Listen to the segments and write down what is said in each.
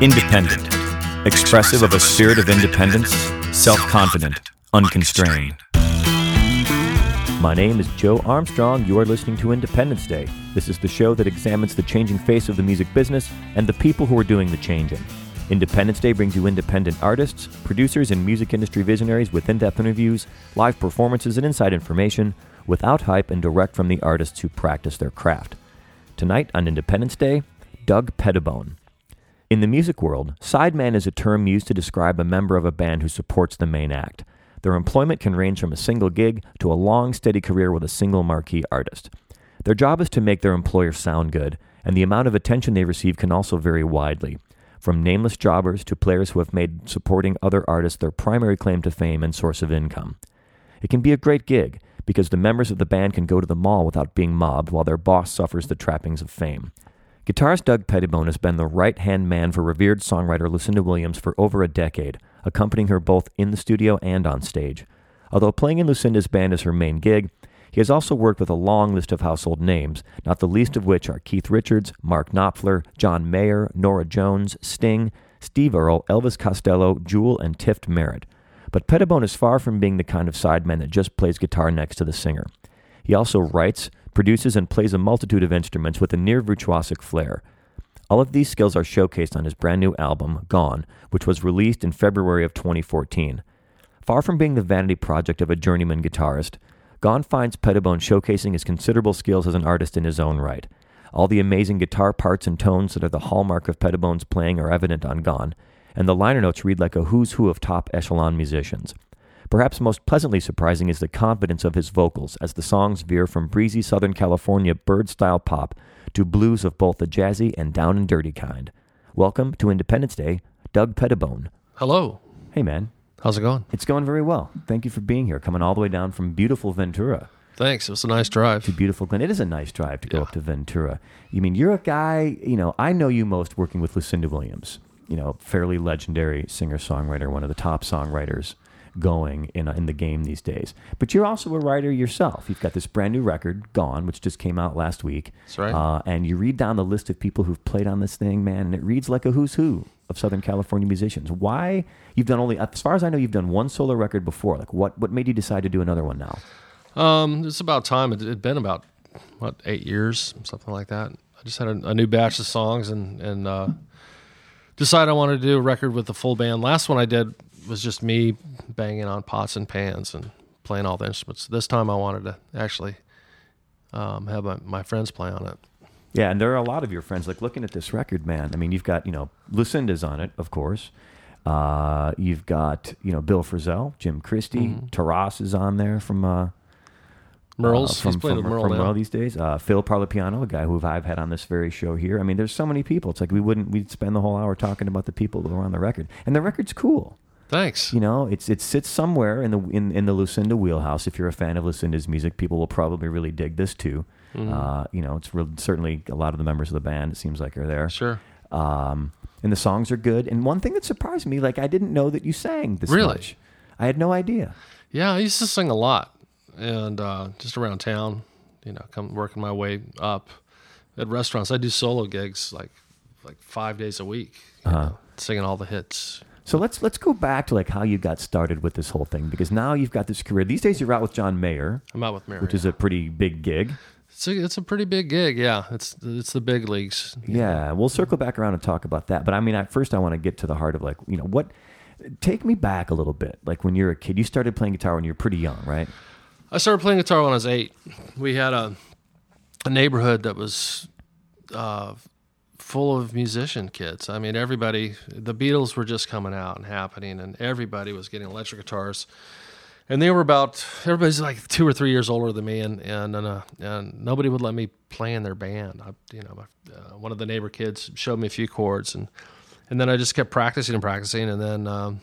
Independent. Expressive of a spirit of independence, self confident, unconstrained. My name is Joe Armstrong. You are listening to Independence Day. This is the show that examines the changing face of the music business and the people who are doing the changing. Independence Day brings you independent artists, producers, and music industry visionaries with in depth interviews, live performances, and inside information without hype and direct from the artists who practice their craft. Tonight on Independence Day, Doug Pettibone. In the music world, sideman is a term used to describe a member of a band who supports the main act. Their employment can range from a single gig to a long, steady career with a single marquee artist. Their job is to make their employer sound good, and the amount of attention they receive can also vary widely. From nameless jobbers to players who have made supporting other artists their primary claim to fame and source of income. It can be a great gig because the members of the band can go to the mall without being mobbed while their boss suffers the trappings of fame. Guitarist Doug Pettibone has been the right hand man for revered songwriter Lucinda Williams for over a decade, accompanying her both in the studio and on stage. Although playing in Lucinda's band is her main gig, he has also worked with a long list of household names, not the least of which are Keith Richards, Mark Knopfler, John Mayer, Norah Jones, Sting, Steve Earle, Elvis Costello, Jewel, and Tift Merritt. But Pettibone is far from being the kind of sideman that just plays guitar next to the singer. He also writes, produces, and plays a multitude of instruments with a near virtuosic flair. All of these skills are showcased on his brand new album, Gone, which was released in February of 2014. Far from being the vanity project of a journeyman guitarist, Gone finds Pettibone showcasing his considerable skills as an artist in his own right. All the amazing guitar parts and tones that are the hallmark of Pettibone's playing are evident on Gone, and the liner notes read like a who's who of top echelon musicians. Perhaps most pleasantly surprising is the confidence of his vocals as the songs veer from breezy Southern California bird style pop to blues of both the jazzy and down and dirty kind. Welcome to Independence Day, Doug Pettibone. Hello. Hey, man. How's it going? It's going very well. Thank you for being here, coming all the way down from beautiful Ventura Thanks. It was a nice drive. to beautiful Glen. It is a nice drive to go Yeah. up to Ventura. You mean you're a guy, you know, I know you most working with Lucinda Williams, you know, fairly legendary singer songwriter, one of the top songwriters going in in the game these days. But you're also a writer yourself. You've got this brand new record, Gone, which just came out last week. That's right. Uh, and you read down the list of people who've played on this thing, man, and it reads like a who's who of Southern California musicians. Why you've done only, as far as I know, you've done one solo record before. Like, what what made you decide to do another one now? Um, it's about time. It had been about what eight years, something like that. I just had a, a new batch of songs and and uh, decided I wanted to do a record with the full band. Last one I did was just me banging on pots and pans and playing all the instruments. This time I wanted to actually um, have my, my friends play on it. Yeah, and there are a lot of your friends. Like looking at this record, man. I mean, you've got you know Lucinda's on it, of course. Uh, you've got you know Bill Frisell, Jim Christie, Taras is on there from uh, Merle's, uh, from he's playing from, with Merle from. Merle these days. Uh, Phil Parlapiano, a guy who I've had on this very show here. I mean, there's so many people. It's like we wouldn't we'd spend the whole hour talking about the people that were on the record, and the record's cool. Thanks. You know, it's it sits somewhere in the in, in the Lucinda wheelhouse. If you're a fan of Lucinda's music, people will probably really dig this too. Mm-hmm. Uh, you know, it's real, certainly a lot of the members of the band. It seems like are there. Sure. Um, and the songs are good. And one thing that surprised me, like I didn't know that you sang this Really? much. I had no idea. Yeah, I used to sing a lot, and uh, just around town, you know, come working my way up at restaurants. I do solo gigs like like five days a week, Uh-huh. know, singing all the hits. So let's let's go back to like how you got started with this whole thing because now you've got this career. These days you're out with John Mayer, I'm out with Mayer, which is a pretty big gig. it's a, it's a pretty big gig. Yeah, it's it's the big leagues. Yeah, we'll circle back around and talk about that. But I mean, at first, I want to get to the heart of like, you know, what. Take me back a little bit. Like when you're a kid, you started playing guitar when you were pretty young, right? I started playing guitar when I was eight. We had a a neighborhood that was uh, full of musician kids. I mean, everybody. The Beatles were just coming out and happening, and everybody was getting electric guitars. And they were about everybody's like two or three years older than me, and and and, uh, and nobody would let me play in their band. I, you know, my, uh, one of the neighbor kids showed me a few chords, and and then I just kept practicing and practicing, and then. Um,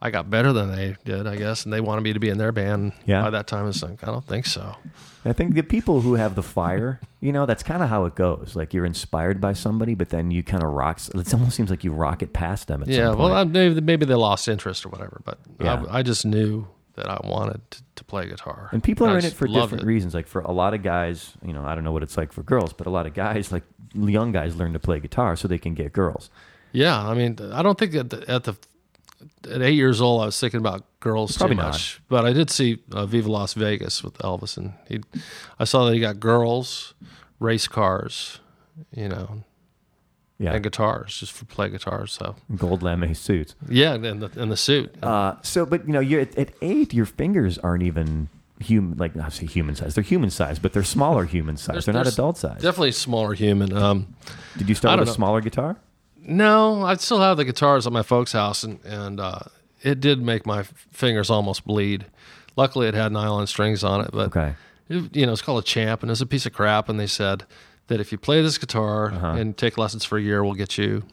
I got better than they did, I guess, and they wanted me to be in their band. Yeah. By that time, it's like I don't think so. I think the people who have the fire, you know, that's kind of how it goes. Like you're inspired by somebody, but then you kind of rocks. It almost seems like you rocket past them. At yeah. some Well, I, maybe maybe they lost interest or whatever, but Yeah. I, I just knew that I wanted to, to play guitar. And people I are in it for different it. reasons. Like for a lot of guys, you know, I don't know what it's like for girls, but a lot of guys, like young guys, learn to play guitar so they can get girls. Yeah, I mean, I don't think at the, at the at eight years old I was thinking about girls Probably too not. much. But I did see uh, Viva Las Vegas with Elvis, and he, I saw that he got girls, race cars, you know, Yeah, and guitars just for play guitars. So gold lame suits. yeah, and the and the suit. Uh, so, but you know, you're at, at eight, your fingers aren't even human. Like I say, human size. They're human size, but they're smaller human size. There's- they're not adult size. Definitely smaller human. Um, Did you start with a know. smaller guitar? No, I still have the guitars at my folks' house, and and uh, it did make my fingers almost bleed. Luckily, it had nylon strings on it, but Okay. it, you know it's called a champ, and it's a piece of crap. And they said that if you play this guitar Uh-huh. and take lessons for a year, we'll get you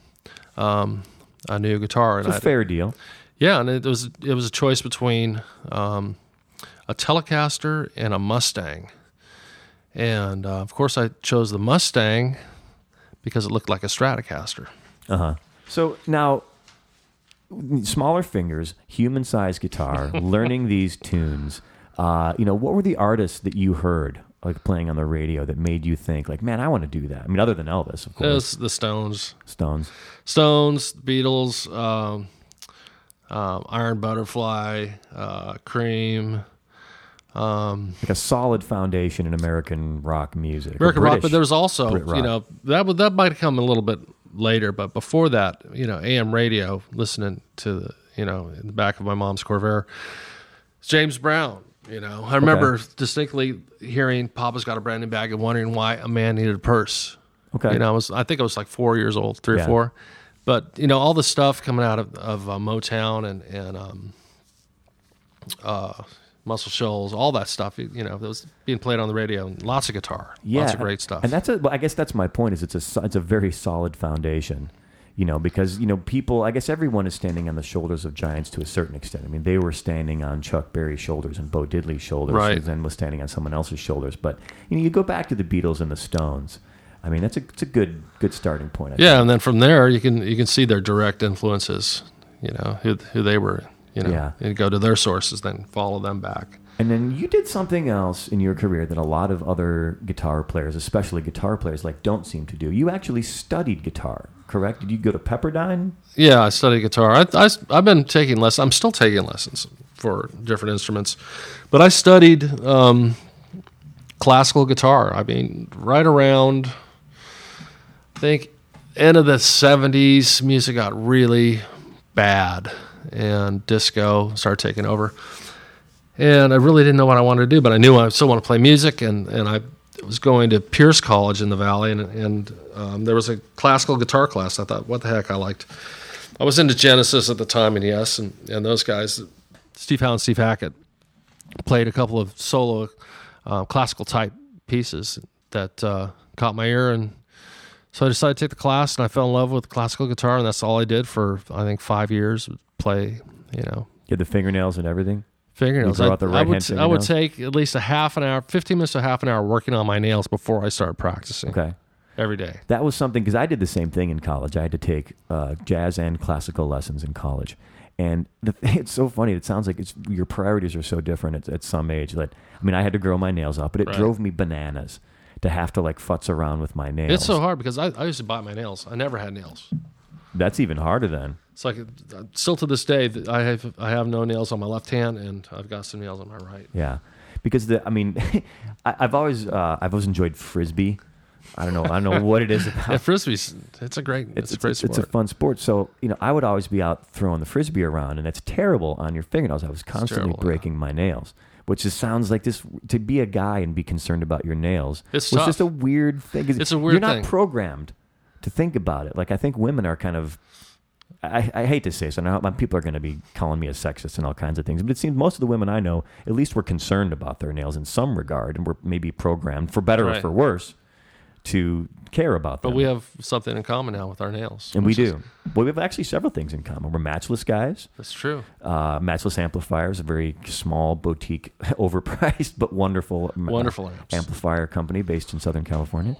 um, a new guitar. And It's a I, fair deal. yeah, and it was it was a choice between um, a Telecaster and a Mustang, and uh, of course I chose the Mustang because it looked like a Stratocaster. Uh huh. So now, smaller fingers, human sized guitar, learning these tunes. Uh, you know, what were the artists that you heard like playing on the radio that made you think like, man, I want to do that? I mean, other than Elvis, of It course, was the Stones. Stones. Stones, Beatles, um, um, Iron Butterfly, uh, Cream, like a solid foundation in American rock music. American rock. But British. there was also, you know, that would that might come a little bit later. But before that, you know, AM radio, listening to the, you know, in the back of my mom's Corvair, James Brown. You know, I remember distinctly hearing "Papa's Got a Brand New Bag" and wondering why a man needed a purse. Okay. You know, I was I think I was like four years old, three Yeah. or four. But you know, all the stuff coming out of, of uh, Motown and and um, uh, Muscle Shoals, all that stuff. You know, that was being played on the radio, and lots of guitar, yeah, lots of great stuff. And that's a, well, I guess that's my point. Is it's a it's a very solid foundation, you know, because you know people. I guess everyone is standing on the shoulders of giants to a certain extent. I mean, they were standing on Chuck Berry's shoulders and Bo Diddley's shoulders, Right. and then was standing on someone else's shoulders. But you know, you go back to the Beatles and the Stones. I mean, that's a it's a good good starting point. I yeah, and then from there you can you can see their direct influences. You know who who they were. You know, Yeah. and go to their sources, then follow them back. And then you did something else in your career that a lot of other guitar players, especially guitar players, like don't seem to do. You actually studied guitar, correct? Did you go to Pepperdine? Yeah, I studied guitar. I, I, have been taking lessons. I'm still taking lessons for different instruments, but I studied um, classical guitar. I mean, right around, I think, end of the 70s, music got really bad and disco started taking over. And I really didn't know what I wanted to do, but I knew I still want to play music. And, and I was going to Pierce College in the Valley, and, and um, there was a classical guitar class. I thought, what the heck, I liked. I was into Genesis at the time, and yes, and, and those guys, Steve Howe and Steve Hackett, played a couple of solo uh, classical type pieces that uh, caught my ear, and so I decided to take the class, and I fell in love with classical guitar, and that's all I did for I think five years. Play, you know, You had the fingernails and everything. fingernails. I, the I would I would take at least a half an hour, fifteen minutes to half an hour working on my nails before I started practicing Okay. every day. That was something because I did the same thing in college. I had to take uh, jazz and classical lessons in college, and the, it's so funny. It sounds like it's your priorities are so different at, at some age. That I mean, I had to grow my nails out, but it Right. drove me bananas to have to like futz around with my nails. It's so hard because I, I used to bite my nails. I never had nails. That's even harder then. It's like still to this day I have I have no nails on my left hand and I've got some nails on my right. Yeah, because the I mean, I, I've always uh, I've always enjoyed frisbee. I don't know. I don't know what it is about Yeah, frisbee's it's a great it's, a great it's, sport. a fun sport. So you know, I would always be out throwing the frisbee around, and it's terrible on your fingernails. I was constantly terrible, yeah. breaking my nails, which just sounds like this. To be a guy and be concerned about your nails It's was tough. just a weird thing. It's a weird You're not thing. programmed to think about it. Like I think women are kind of. I, I hate to say this, and I, people are going to be calling me a sexist and all kinds of things, but it seems most of the women I know, at least, were concerned about their nails in some regard, and were maybe programmed, for better or for worse, to care about them. but we have something in common now with our nails. And we is- do. Well, we have actually several things in common. We're matchless guys. That's true. Uh, matchless amplifiers, a very small boutique, overpriced but wonderful, Wonderful amps. amplifier company based in Southern California.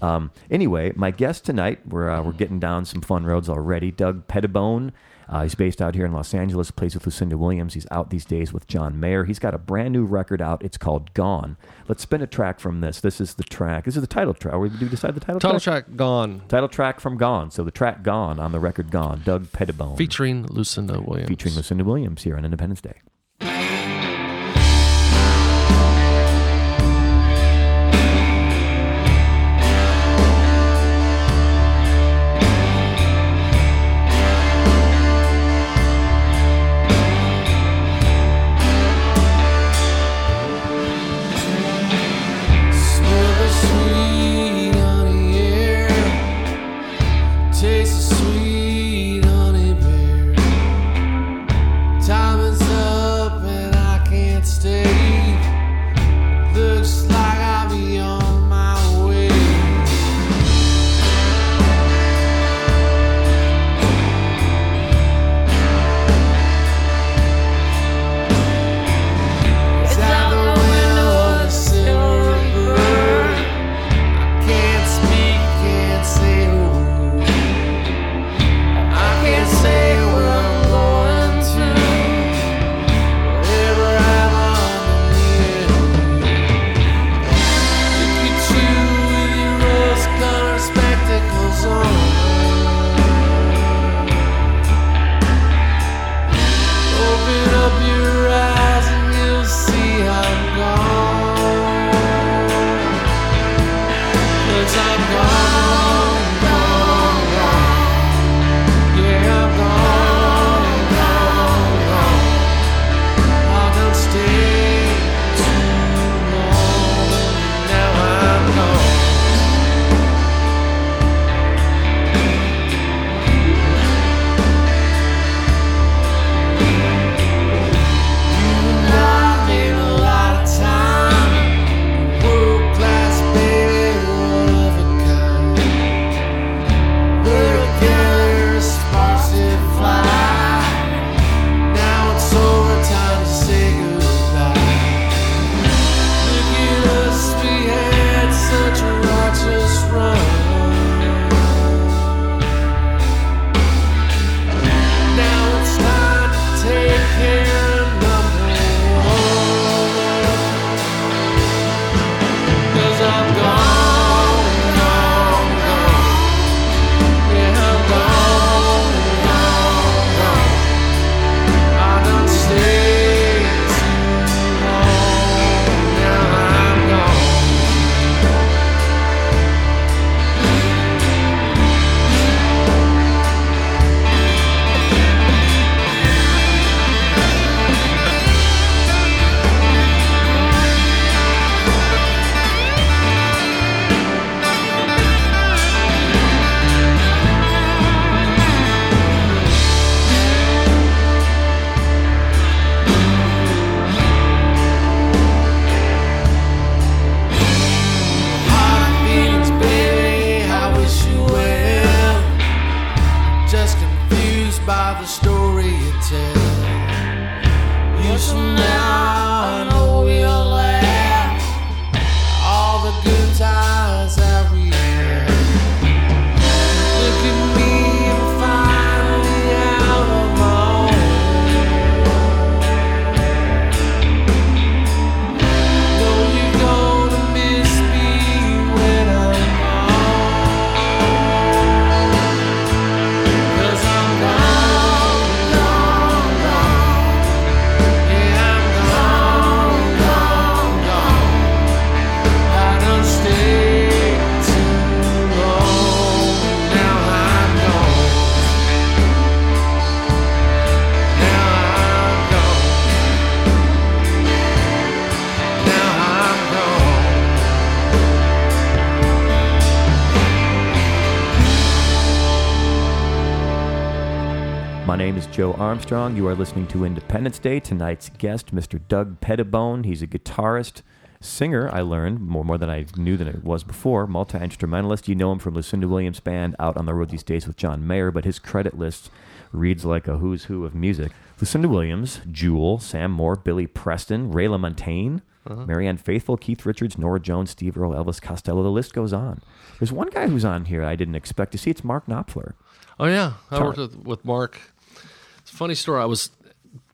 Um, anyway, my guest tonight, we're, uh, we're getting down some fun roads already. Doug Pettibone. Uh, he's based out here in Los Angeles, plays with Lucinda Williams. He's out these days with John Mayer. He's got a brand new record out. It's called Gone. Let's spin a track from this. This is the track. This is the title track. Or do you decide the title, track? Title track? track Gone, Title track from Gone. So the track Gone on the record Gone. Doug Pettibone. featuring Lucinda Williams. featuring Lucinda Williams here on Independence Day. My name is Joe Armstrong. You are listening to Independence Day. Tonight's guest, Mr. Doug Pettibone. He's a guitarist, singer, I learned, more, more than I knew than it was before, multi instrumentalist. You know him from Lucinda Williams' band Out on the Road These Days with John Mayer, but his credit list reads like a who's who of music. Lucinda Williams, Jewel, Sam Moore, Billy Preston, Ray LaMontagne. Uh-huh. Marianne Faithfull, Keith Richards, Norah Jones, Steve Earle, Elvis Costello. The list goes on. There's one guy who's on here I didn't expect to see. It's Mark Knopfler. Oh yeah, I Sorry. worked with, with Mark. Funny story. I was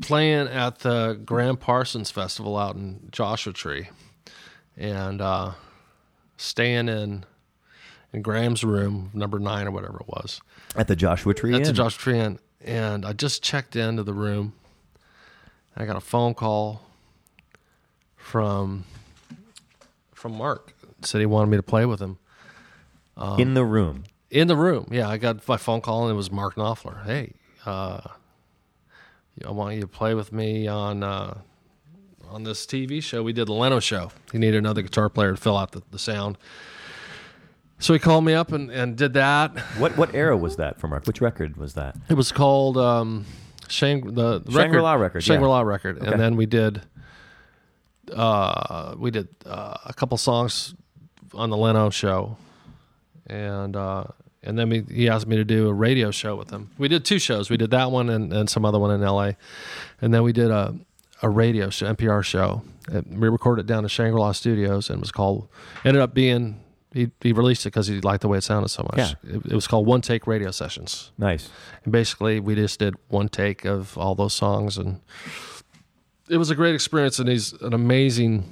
playing at the Gram Parsons Festival out in Joshua Tree, and uh, staying in in Gram's room, number nine or whatever it was. At the Joshua Tree That's a Inn. Joshua Tree Inn, and I just checked into the room. I got a phone call from from Mark. Said he wanted me to play with him in the room. in the room. Yeah, I got my phone call and it was Mark Knopfler. Hey, uh, I want you to play with me on uh, on this TV show. We did the Leno show. He needed another guitar player to fill out the, the sound. So he called me up and, and did that. What what era was that for Mark? Which record was that? It was called um, Shang the, the Shangri-La record, yeah. Shangri La record, Okay. and then we did uh, we did uh, a couple songs on the Leno show, and uh, and then we, he asked me to do a radio show with him. We did two shows. We did that one and, and some other one in L.A., and then we did a a radio show, NPR show. And we recorded it down at Shangri La Studios, and it was called. Ended up being. He, he released it because he liked the way it sounded so much. Yeah. It, it was called One Take Radio Sessions. Nice. And basically, we just did one take of all those songs, and it was a great experience. And he's an amazing,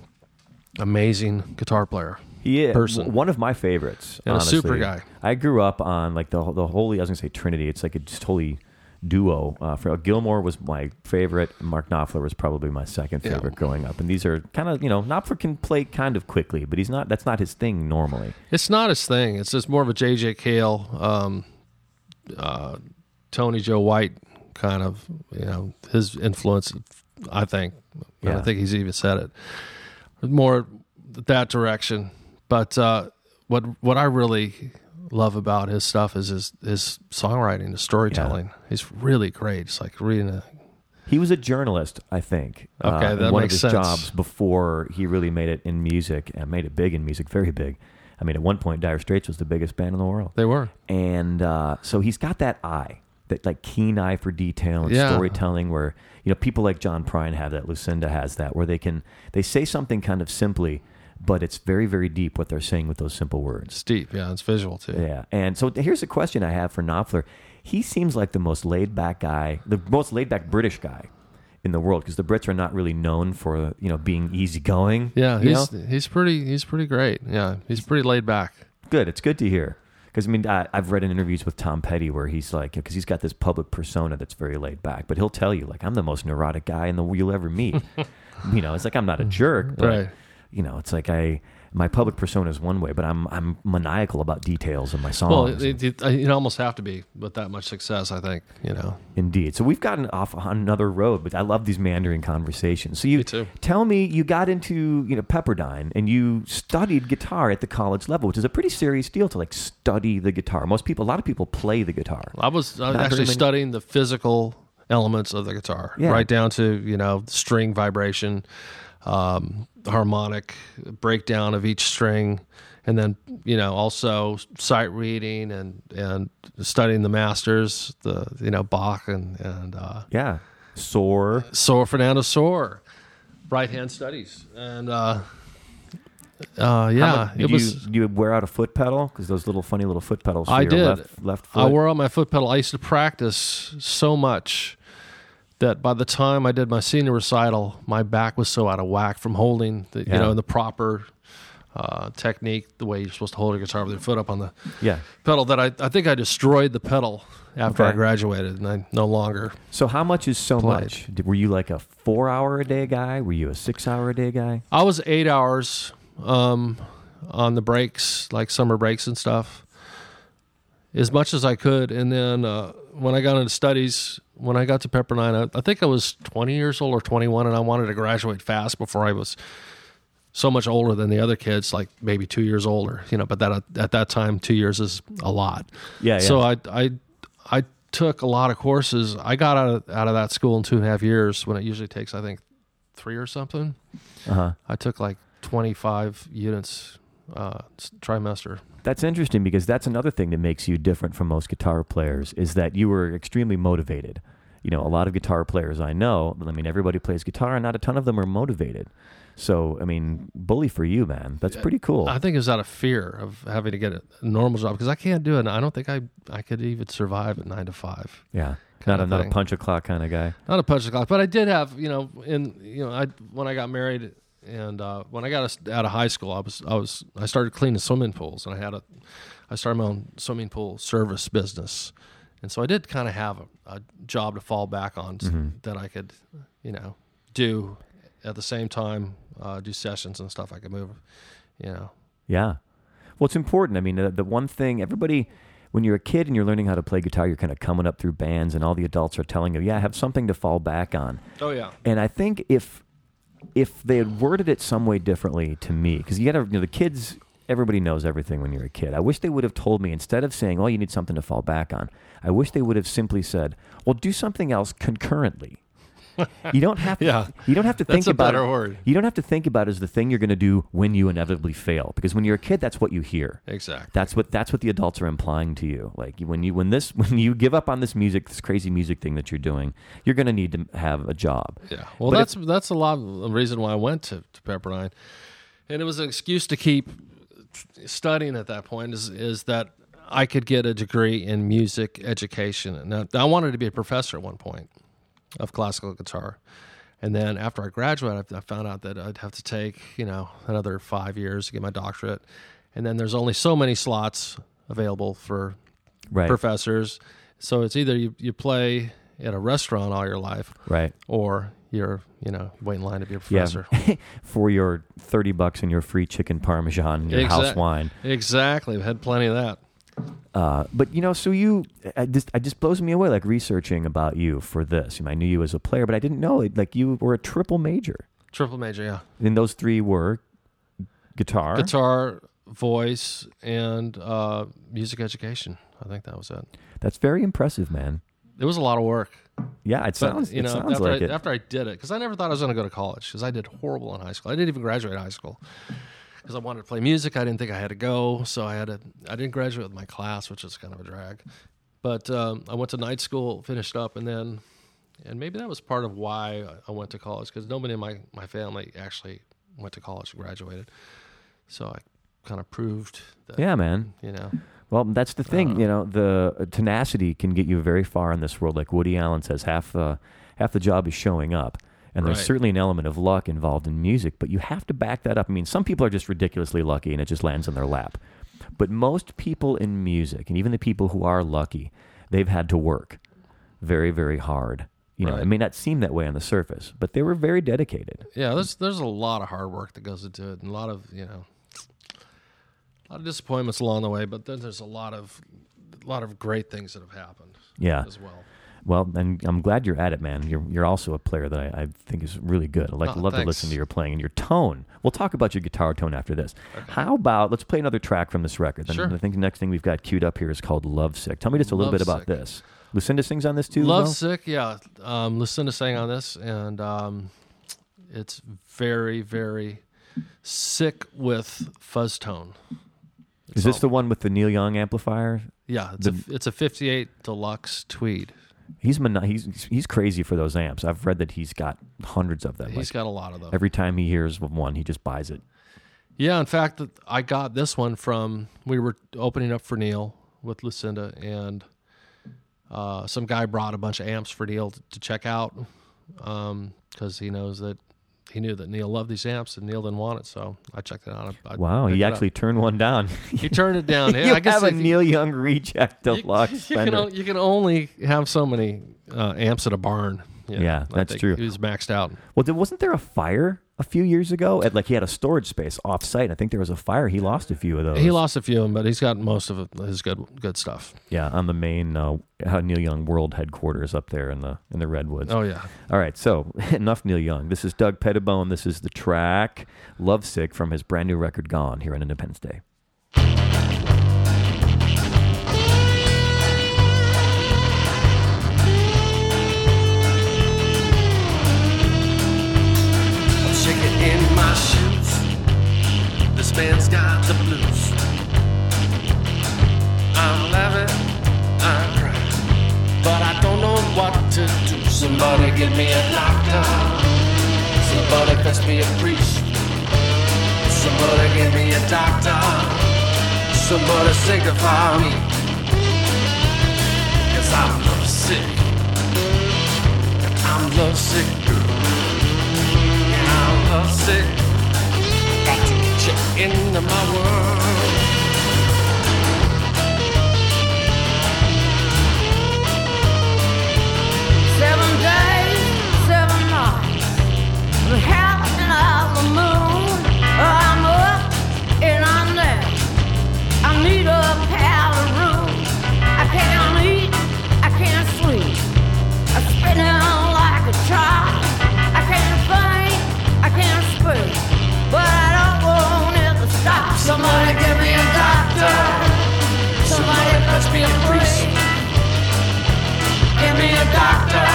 amazing guitar player. He is Person. one of my favorites. And a super guy. I grew up on like the the holy. I was gonna say Trinity. It's like a just holy duo. Uh, for Gilmour was my favorite. Mark Knopfler was probably my second Yeah. favorite growing up. And these are kind of you know Knopfler can play kind of quickly, but he's not. That's not his thing normally. It's not his thing. It's just more of a J.J. Cale, um, uh, Tony Joe White kind of, you know, his influence. I think. Yeah. I think he's even said it. More that direction. But uh, what what I really love about his stuff is his his songwriting, his storytelling. He's really great. It's like reading a He was a journalist, I think. Okay, uh, that one makes of his sense. jobs before he really made it in music and made it big in music, very big. I mean, at one point, Dire Straits was the biggest band in the world. They were. and uh, so he's got that eye, that like keen eye for detail and Yeah. storytelling. Where you know people like John Prine have that, Lucinda has that, where they can they say something kind of simply, but it's very very deep what they're saying with those simple words. It's deep. Yeah, it's visual too. Yeah, and so here's a question I have for Knopfler. He seems like the most laid back guy, the most laid back British guy in the world, because the Brits are not really known for you know being easygoing. Yeah, he's know? he's pretty he's pretty great. Yeah, he's pretty laid back. good. It's good to hear. Because I mean, I, I've read in interviews with Tom Petty where he's like, because he's got this public persona that's very laid back, but he'll tell you like, I'm the most neurotic guy in the world you'll ever meet. you know, it's like I'm not a jerk, but Right. You know, it's like I my public persona is one way, but I'm I'm maniacal about details in my songs. Well, it, it, you almost have to be with that much success. I think you know. Indeed. So we've gotten off on another road, but I love these meandering conversations. So you Me tell me you got into, you know, Pepperdine and you studied guitar at the college level, which is a pretty serious deal to like study the guitar. Most people, a lot of people play the guitar. I was I was Not actually studying the physical elements of the guitar, Yeah. right down to you know string vibration, um, harmonic breakdown of each string, and then you know also sight reading and and studying the masters, the you know Bach and and uh, Yeah. Sor. Sor Fernando Sor, right hand studies, and uh, uh, yeah, How mu- it did was. you, you wear out a foot pedal? Because those little funny little foot pedals for I your did. left, left foot. I wore out my foot pedal. I used to practice so much that by the time I did my senior recital, my back was so out of whack from holding the Yeah. you know the proper uh, technique, the way you're supposed to hold a guitar with your foot up on the yeah. pedal. That I I think I destroyed the pedal after I graduated, and I no longer. So how much is so Played. much? Were you like a four hour a day guy? Were you a six hour a day guy? I was eight hours um, on the breaks, like summer breaks and stuff, as much as I could. And then uh, when I got into studies, when I got to Pepperdine, I, I think I was 20 years old or 21, and I wanted to graduate fast before I was so much older than the other kids, like maybe two years older. You know, but that at that time, two years is a lot. Yeah, yeah. So I I I took a lot of courses. I got out of out of that school in two and a half years when it usually takes, I think, three or something. Uh huh. I took like 25 units uh, trimester. That's interesting because that's another thing that makes you different from most guitar players is that you were extremely motivated. you know, a lot of guitar players I know, I mean, everybody plays guitar, and not a ton of them are motivated. So, I mean, bully for you, man. That's pretty cool. I think it was out of fear of having to get a normal job because I can't do it. I don't think I I could even survive at nine to five. yeah, not a not a punch a clock kind of guy. Not a punch the clock, but I did have you know in you know I when I got married and uh, when I got out of high school, I was I was I started cleaning swimming pools and I had a I started my own swimming pool service business, and so I did kind of have a, a job to fall back on s- that I could you know do at the same time uh, do sessions and stuff. I could move, you know. Yeah. Well, it's important. I mean, the, the one thing everybody, when you're a kid and you're learning how to play guitar, you're kind of coming up through bands, and all the adults are telling you, "Yeah, I have something to fall back on." Oh yeah. And I think if if they had worded it some way differently to me, because you got to, you know, the kids, everybody knows everything when you're a kid. I wish they would have told me instead of saying, "Oh, you need something to fall back on." I wish they would have simply said, "Well, do something else concurrently." You don't have to. Yeah. You don't have to think about it. word. You don't have to think about it as the thing you're going to do when you inevitably fail, because when you're a kid, that's what you hear. Exactly. That's what that's what the adults are implying to you. Like when you when this when you give up on this music, this crazy music thing that you're doing, you're going to need to have a job. Yeah. Well, But that's that's a lot of the reason why I went to, to Pepperdine, and it was an excuse to keep studying at that point. Is is that I could get a degree in music education, and I, I wanted to be a professor at one point of classical guitar. And then after I graduated, I found out that I'd have to take, you know, another five years to get my doctorate. And then there's only so many slots available for Right. professors. So it's either you, you play at a restaurant all your life Right. or you're, you know, wait in line to be a Yeah. professor. For your 30 bucks and your free chicken parmesan and your house wine. Exactly. We've had plenty of that. Uh, but you know, so you, I just, I just blows me away. Like researching about you for this. You know, I knew you as a player, but I didn't know it. Like you were a triple major, Triple major, yeah. and those three were guitar. Guitar, voice, and uh, music education. I think that was it. That's very impressive, man. It was a lot of work. Yeah, it But, sounds. you it know, sounds after, like I, it. after I did it, because I never thought I was going to go to college, because I did horrible in high school. I didn't even graduate high school because I wanted to play music. I didn't think I had to go, so I had to. I didn't graduate with my class, which was kind of a drag. But um, I went to night school, finished up, and then, and maybe that was part of why I went to college because nobody in my my family actually went to college and graduated. So I kind of proved that. yeah, man. You know. Well, that's the thing. Uh, you know, the uh, tenacity can get you very far in this world. Like Woody Allen says, half the half the job is showing up, and there's certainly an element of luck involved in music. But you have to back that up. I mean, some people are just ridiculously lucky, and it just lands in their lap. But most people in music, and even the people who are lucky, they've had to work very, very hard. You know, it may not seem that way on the surface, but they were very dedicated. Yeah, there's there's a lot of hard work that goes into it, and a lot of you know, a lot of disappointments along the way. But then there's a lot of a lot of great things that have happened Yeah. as well. Well, and I'm glad you're at it, man. You're you're also a player that I, I think is really good. I like Oh, love to listen to your playing and your tone. We'll talk about your guitar tone after this. How about let's play another track from this record? Sure. I think the next thing we've got queued up here is called Love Sick. Tell me just a little bit about this. Lucinda sings on this too. as Love well? sick, yeah. Um, Lucinda sang on this, and um, it's very very sick with fuzz tone. Is this all- the one with the Neil Young amplifier? Yeah, it's a it's a '58 deluxe Tweed. He's mono- he's he's crazy for those amps. I've read that he's got hundreds of them. He's Like, got a lot of them. every time he hears of one, he just buys it. Yeah, in fact, I got this one from we were opening up for Neil with Lucinda, and uh, some guy brought a bunch of amps for Neil to, to check out because he knows that he knew that Neil loved these amps and Neil didn't want it, so I checked it out. I Wow, he actually turned one down. he turned it down. you I guess have a if you- Neil Young reject you, deluxe you, can, Fender. o- you can only have so many uh, amps at a barn. you know. Yeah, I that's true. He was maxed out. Well, wasn't there a fire a few years ago? At like he had a storage space off site. I think there was a fire. He lost a few of those. He lost a few of them, but he's got most of his good good stuff. Yeah, on the main uh, uh, Neil Young World headquarters up there in the in the redwoods. Oh yeah. All right, so enough Neil Young. This is Doug Pettibone. This is the track "Lovesick" from his brand new record "Gone" here on Independence Day. Man's got the blues. I'm laughing, I'm crying, but I don't know what to do. Somebody give me a doctor. Somebody fetch me a priest. Somebody give me a doctor. Somebody sanctify me. Cause I'm lovesick. I'm lovesick, girl. I'm lovesick. Got to get you into my world. Seven days, seven nights. The house of the moon. I'm up and I'm down. I need a powder room. I can't eat, I can't sleep. I'm spinning like Somebody give me a doctor. Somebody fetch me a priest. Give me a doctor.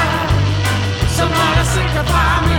Somebody sanctify me.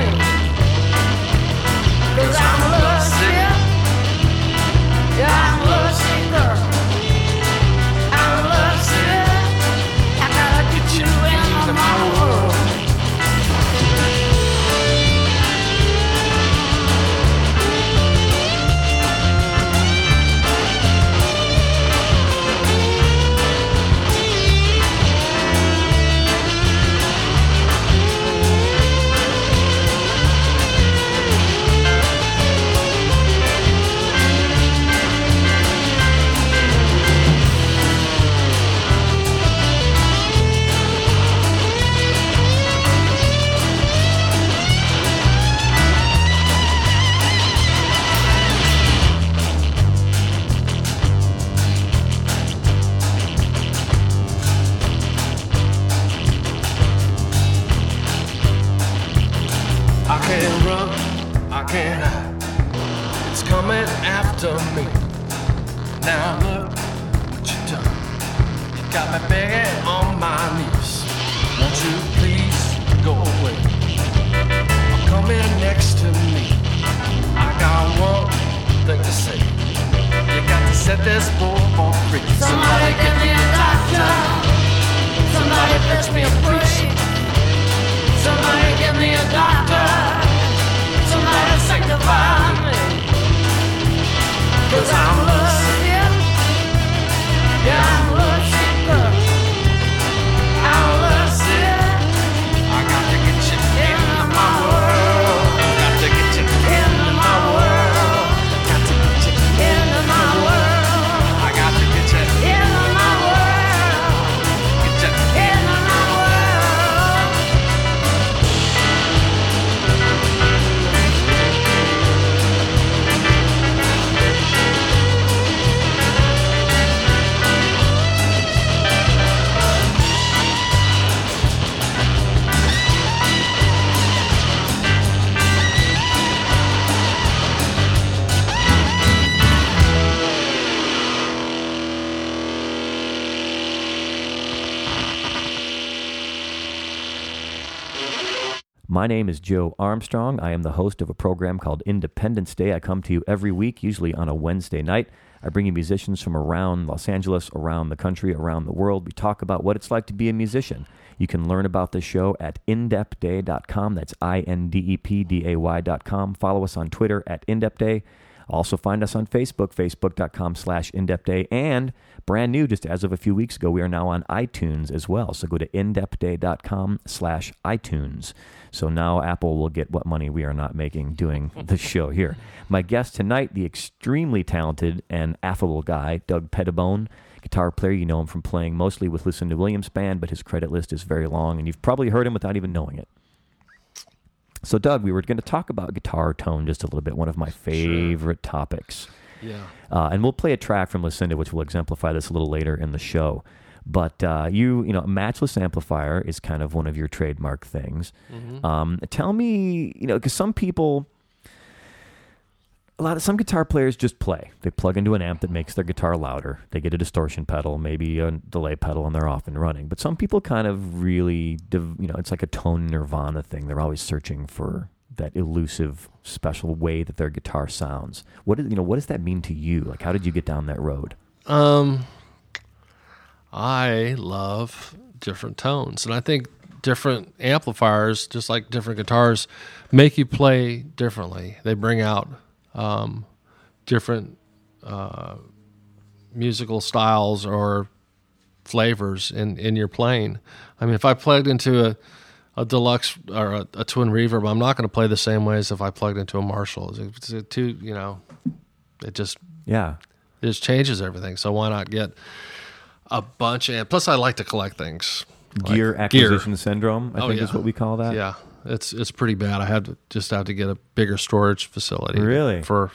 My name is Joe Armstrong. I am the host of a program called Independence Day. I come to you every week, usually on a Wednesday night. I bring you musicians from around Los Angeles, around the country, around the world. We talk about what it's like to be a musician. You can learn about the show at indepday.com. That's I N D E P D A Y.com. Follow us on Twitter at indepday. Also find us on Facebook, facebook.com slash indepday. And brand new, just as of a few weeks ago, we are now on iTunes as well. So go to indepday.com slash iTunes. So now Apple will get what money we are not making doing the show here. My guest tonight, the extremely talented and affable guy, Doug Pettibone, guitar player. You know him from playing mostly with Lucinda Williams Band, but his credit list is very long, and you've probably heard him without even knowing it. So, Doug, we were going to talk about guitar tone just a little bit, one of my favorite topics. Yeah. Uh, and we'll play a track from Lucinda, which will exemplify this a little later in the show. But uh, you, you know, a matchless amplifier is kind of one of your trademark things. Um, tell me, you know, because some people, a lot of some guitar players just play. They plug into an amp that makes their guitar louder. They get a distortion pedal, maybe a delay pedal, and they're off and running. But some people kind of really, div- you know, it's like a tone nirvana thing. They're always searching for that elusive, special way that their guitar sounds. What is, you know, what does that mean to you? Like, how did you get down that road? Um, I love different tones, and I think different amplifiers, just like different guitars, make you play differently. They bring out um, different uh, musical styles or flavors in, in your playing. I mean, if I plugged into a, a deluxe or a, a twin reverb, I'm not going to play the same way as if I plugged into a Marshall. It's, it's too, you know, it just Yeah. it just changes everything. So why not get a bunch? And plus, I like to collect things. Like Gear acquisition syndrome, I Oh, think is what we call that. Yeah, it's it's pretty bad. I had to just have to get a bigger storage facility. Really? for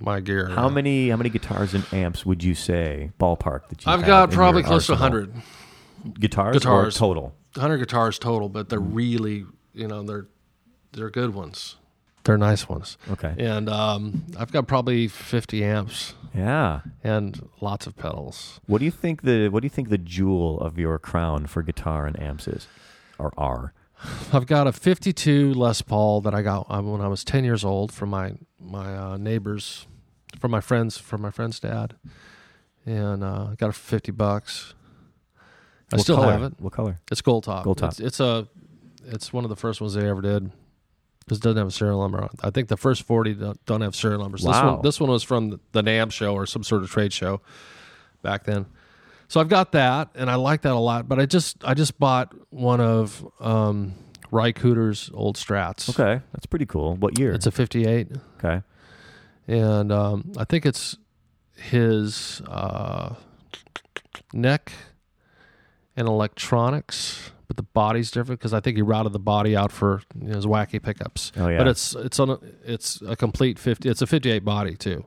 my gear. How many how many guitars and amps would you say ballpark that you have? I've got probably close to? 100. guitars, Guitars. total. 100 guitars total, but they're really, you know, they're they're good ones. They're nice ones. Okay. And um, I've got probably 50 amps Yeah. and lots of pedals. What do you think the what do you think the jewel of your crown for guitar and amps is, or are? I've got a 52 Les Paul that I got uh, when I was 10 years old from my my uh, neighbors, from my friends, from my friend's dad, and uh, I got it for 50 bucks. I What still color? have it. What color? It's gold top. Gold top. It's, it's a, it's one of the first ones they ever did. This doesn't have a serial number. On. I think the first 40 don't, don't have serial numbers. This Wow. one, this one was from the, the NAMM show or some sort of trade show back then. So I've got that, and I like that a lot. But I just I just bought one of um, Ry Cooder's old Strats. Okay, that's pretty cool. What year? It's a 58, okay. and um, I think it's his uh, neck and electronics, but the body's different because I think he routed the body out for you know, his wacky pickups. Oh, yeah. But it's it's on a, it's a complete 50. It's a 58 body too.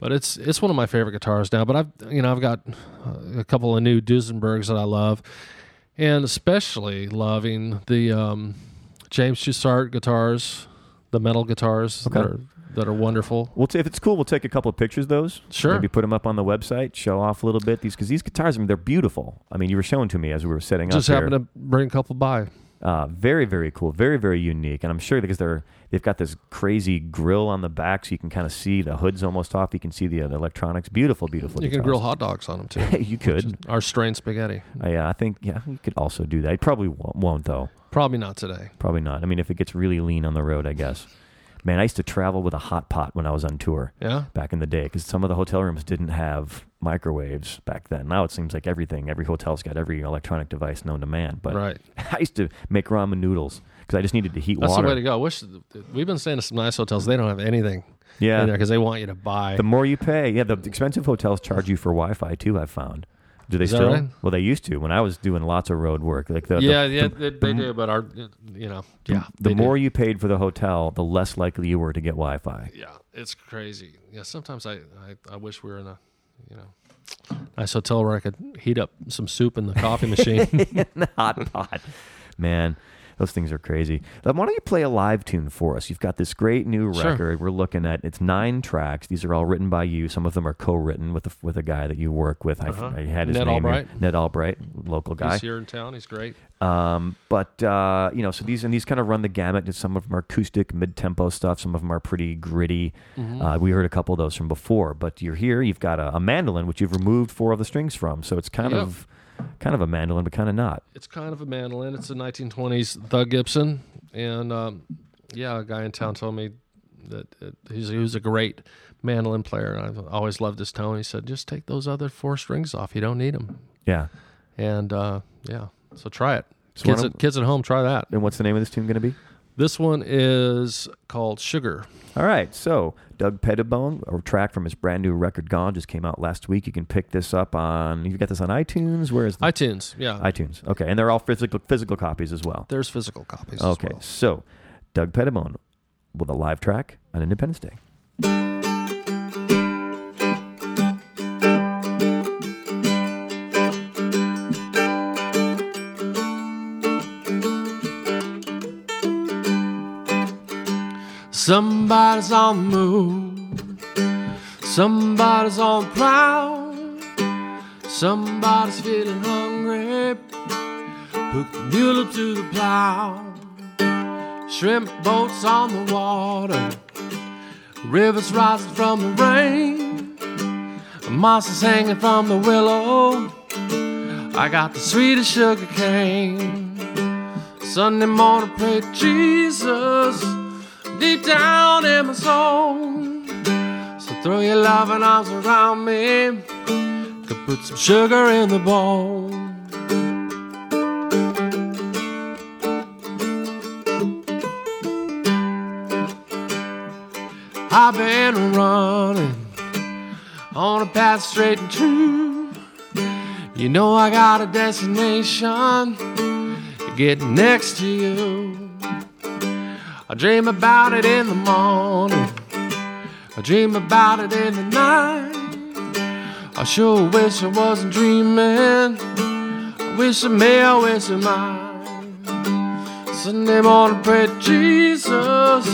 But it's it's one of my favorite guitars now. But I've you know I've got uh, a couple of new Duesenbergs that I love, and especially loving the um, James Trussart guitars, the metal guitars Okay. that are that are wonderful. Well, t- if it's cool, we'll take a couple of pictures of those. Sure. Maybe put them up on the website, show off a little bit. These because these guitars, I mean, they're beautiful. I mean, you were showing to me as we were setting Just up here. happened to bring a couple by. Uh, very, very cool. Very, very unique. And I'm sure because they're they've got this crazy grill on the back, so you can kind of see the hood's almost off. You can see the, uh, the electronics. Beautiful, beautiful. You can grill hot dogs on them too. you could. Our strained spaghetti. Uh, yeah, I think yeah, you could also do that. You probably won't, won't though. Probably not today. Probably not. I mean, if it gets really lean on the road, I guess. Man, I used to travel with a hot pot when I was on tour Yeah. back in the day because some of the hotel rooms didn't have microwaves back then. Now it seems like everything, every hotel's got every electronic device known to man. But right. I used to make ramen noodles because I just needed to heat That's water. That's the way to go. I wish we've been staying at some nice hotels. They don't have anything yeah. because they want you to buy. The more you pay, yeah, the expensive hotels charge you for Wi-Fi too. I've found. Do they Is that still? right? Well, they used to when I was doing lots of road work. Like the, the- yeah, yeah, the, they, they do. But our, you know, yeah, the they more do. you paid for the hotel, the less likely you were to get Wi-Fi. yeah, it's crazy. Yeah, sometimes I, I, I wish we were in a, you know, nice hotel where I could heat up some soup in the coffee machine. in the hot pot. Man, those things are crazy. Why don't you play a live tune for us? You've got this great new Sure. record. We're looking at it's nine tracks. These are all written by you. Some of them are co-written with a, with a guy that you work with. I- Uh-huh. I, had his Ned name here. Ned Albright, local guy. He's here in town. He's great. Um, but uh, you know, so these and these kind of run the gamut. Some of them are acoustic, mid-tempo stuff. Some of them are pretty gritty. Mm-hmm. Uh, we heard a couple of those from before. But you're here. You've got a, a mandolin, which you've removed four of the strings from. So it's kind Yep. of kind of a mandolin, but kind of not. It's kind of a mandolin. It's a 1920s Thug Gibson, and um, yeah, a guy in town told me that uh, he's he was a great mandolin player. and I've always loved his tone. He said, "Just take those other four strings off. You don't need them." Yeah. And uh, yeah, so try it. So kids, at, kids at home, try that. And what's the name of this tune going to be? This one is called Sugar. All right, so Doug Pettibone, a track from his brand new record "Gone" just came out last week. You can pick this up on. You got this on iTunes. Where is the iTunes, yeah. iTunes? Okay, and they're all physical physical copies as well. There's physical copies. Okay, well. so Doug Pettibone with a live track on Independence Day. Somebody's on the move. Somebody's on the prowl. Somebody's feeling hungry. Hook the mule up to the plow. Shrimp boats on the water. Rivers rising from the rain. Moss is hanging from the willow. I got the sweetest sugar cane. Sunday morning, pray Jesus deep down in my soul. So throw your loving arms around me. Could put some sugar in the bowl. I've been running on a path straight and true. You know I got a destination to get next to you. I dream about it in the morning. I dream about it in the night. I sure wish I wasn't dreaming. I wish I may, I wish I might. Sunday morning, pray Jesus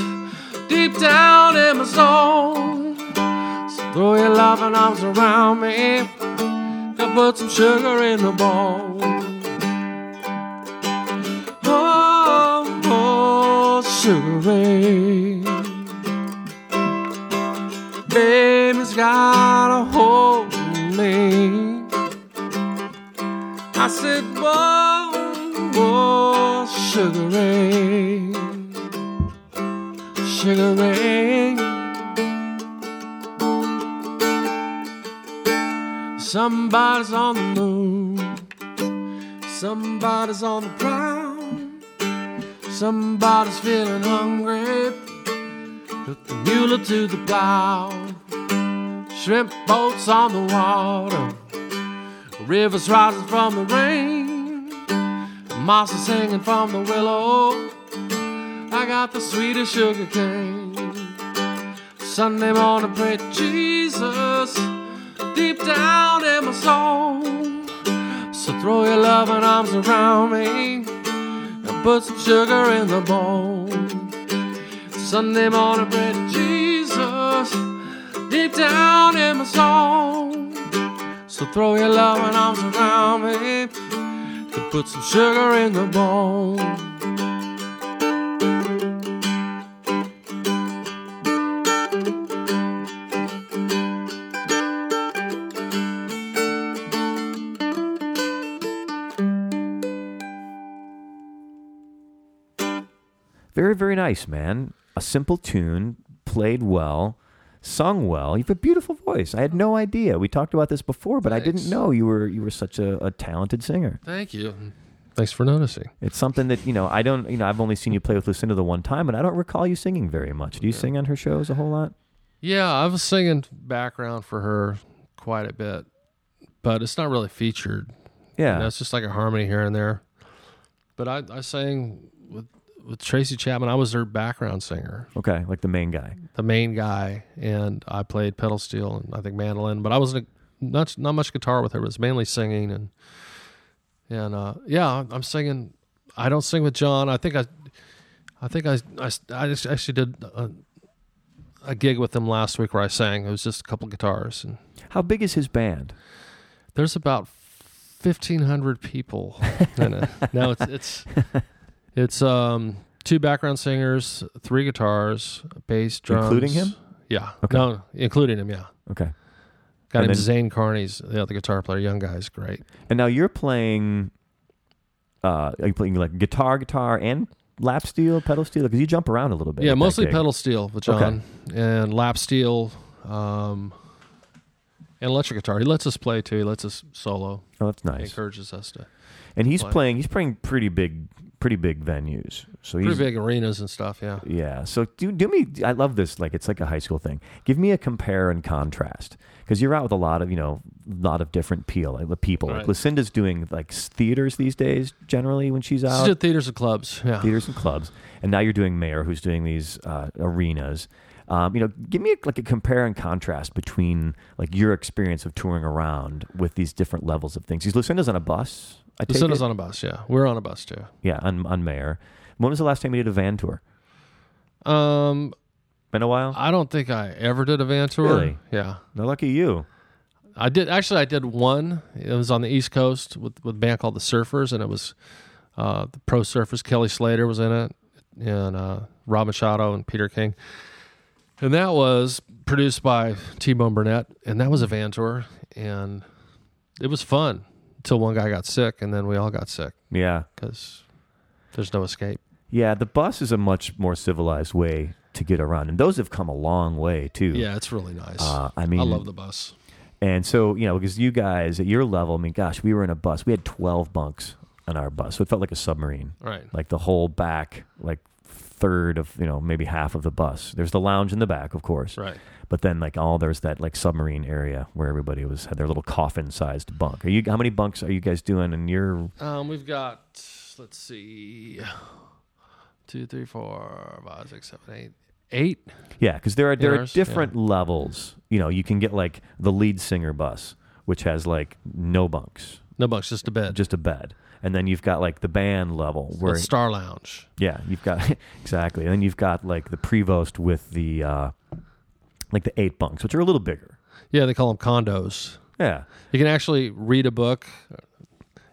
deep down in my soul. So throw your loving arms around me. And put some sugar in the bowl. Sugar ray. Baby's got a hold of me. I said, whoa, whoa, sugar ray. Sugar ray. Somebody's on the moon. Somebody's on the prowl. Somebody's feeling hungry. Put the mule to the plow. Shrimp boats on the water. Rivers rising from the rain. Moss is singing from the willow. I got the sweetest sugar cane. Sunday morning, pray Jesus deep down in my soul. So throw your loving arms around me put some sugar in the bowl. Sunday morning, bread, Jesus deep down in my soul. So throw your loving arms around me to put some sugar in the bowl. Very, very nice, man. A simple tune, played well, sung well. You have a beautiful voice. I had no idea. We talked about this before, but I didn't know you were you were such a, a talented singer. Thank you. Thanks for noticing. It's something that you know. I don't. You know, I've only seen you play with Lucinda the one time, and I don't recall you singing very much. Do you sing on her shows a whole lot? Yeah, I was singing background for her quite a bit, but it's not really featured. Yeah. You know, it's just like a harmony here and there. But I, I sang with Tracy Chapman. I was their background singer, Okay, like the main guy. the main guy, and I played pedal steel and I think mandolin. But I wasn't not not much guitar with her. It was mainly singing and and uh, yeah, I'm singing. I don't sing with John. I think I I think I I, I just actually did a, a gig with him last week where I sang. It was just a couple guitars and How big is his band? there's about fifteen hundred people in it. No, it's it's it's um two background singers, three guitars, bass, drums, Including him? Yeah, Okay. no, including him. Yeah, Okay. Got then- Zane Carney's the other guitar player. Young guy's great. And now you're playing. Uh, are you playing like guitar, guitar, and lap steel, pedal steel? Because you jump around a little bit. yeah, mostly pedal steel with Okay. John and lap steel, um, and electric guitar. He lets us play too. He lets us solo. Oh, that's nice. He encourages us to And he's play. playing. He's playing pretty big, pretty big venues. So pretty big arenas and stuff. Yeah. Yeah. So do do me. I love this. Like it's like a high school thing. Give me a compare and contrast because you're out with a lot of you know, a lot of different peel people. Like Lucinda's doing like theaters these days. Generally, when she's She out, did theaters and clubs. Yeah. theaters and clubs, and now you're doing Mayer, who's doing these uh, arenas. Um, you know, give me like a compare and contrast between like your experience of touring around with these different levels of things. Is Lucinda's on a bus? I Lucinda's it? on a bus. Yeah, we're on a bus too. yeah, on on Mayer. When was the last time you did a van tour? Um, Been a while. I don't think I ever did a van tour. Really? Yeah, No, lucky you. I did. Actually, I did one. It was on the East Coast with with a band called the Surfers, and it was uh, the Pro Surfers. Kelly Slater was in it, and uh, Rob Machado and Peter King. And that was produced by T Bone Burnett, and that was a van tour, and it was fun until one guy got sick, and then we all got sick Yeah. because There's no escape. Yeah, the bus is a much more civilized way to get around, and those have come a long way too. Yeah, it's really nice. Uh, I mean, I love the bus. And so, you know, because you guys at your level, I mean, gosh, we were in a bus. We had 12 bunks on our bus. So it felt like a submarine. Right. Like the whole back, like third of, you know, maybe half of the bus. There's the lounge in the back, of course. Right. But then like all there's that like submarine area where everybody was had their little coffin sized bunk. Are you how many bunks are you guys doing in your Um, we've got let's see, two, three, four, five, six, seven, eight, eight. Yeah, because there are there are different levels. You know, you can get like the lead singer bus, which has like no bunks, No bunks, just a bed. just a bed. And then you've got like the band level where a Star Lounge. Yeah, you've got exactly. And then you've got like the prevost with the uh like the eight bunks, which are a little bigger. Yeah, they call them condos. Yeah. You can actually read a book.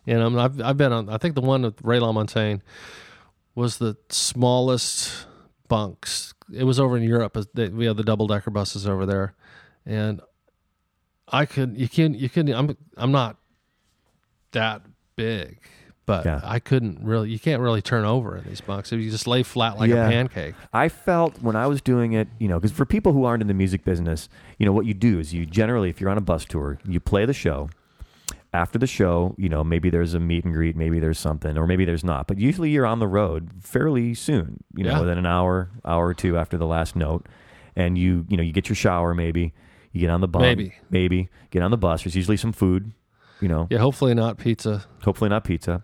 And I'm, I've I've been on. I think the one with Ray LaMontagne was the smallest bunks. It was over in Europe. We have the double decker buses over there, and I could you can you can I'm I'm not that big, but Yeah. I couldn't really. You can't really turn over in these bunks. You just lay flat like Yeah. a pancake. I felt when I was doing it, you know, because for people who aren't in the music business, you know, what you do is you generally, if you're on a bus tour, you play the show. After the show, you know, maybe there's a meet and greet, maybe there's something, or maybe there's not. But usually you're on the road fairly soon, you know, Yeah. within an hour, hour or two after the last note. And you, you know, you get your shower maybe, you get on the bus. Maybe. Maybe. Get on the bus. There's usually some food, you know, Yeah, hopefully not pizza, hopefully not pizza.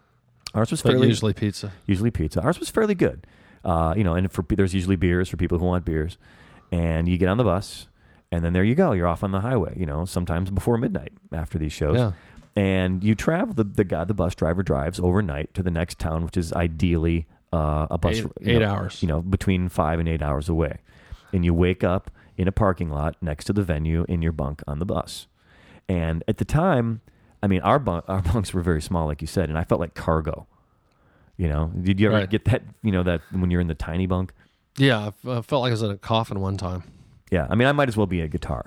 Ours was but fairly usually pizza. usually pizza. Ours was fairly good. Uh, you know, and for there's usually beers for people who want beers, and you get on the bus, and then there you go. You're off on the highway. You know, sometimes before midnight after these shows, Yeah. and you travel. The the guy, the bus driver, drives overnight to the next town, which is ideally uh, a bus Eight- know, hours. You know, between five and eight hours away, and you wake up in a parking lot next to the venue in your bunk on the bus. And at the time, I mean, our bunk, our bunks were very small, like you said, and I felt like cargo. You know, did you ever Right. get that? You know, that when you're in the tiny bunk. Yeah, I I felt like I was in a coffin one time. Yeah, I mean, I might as well be a guitar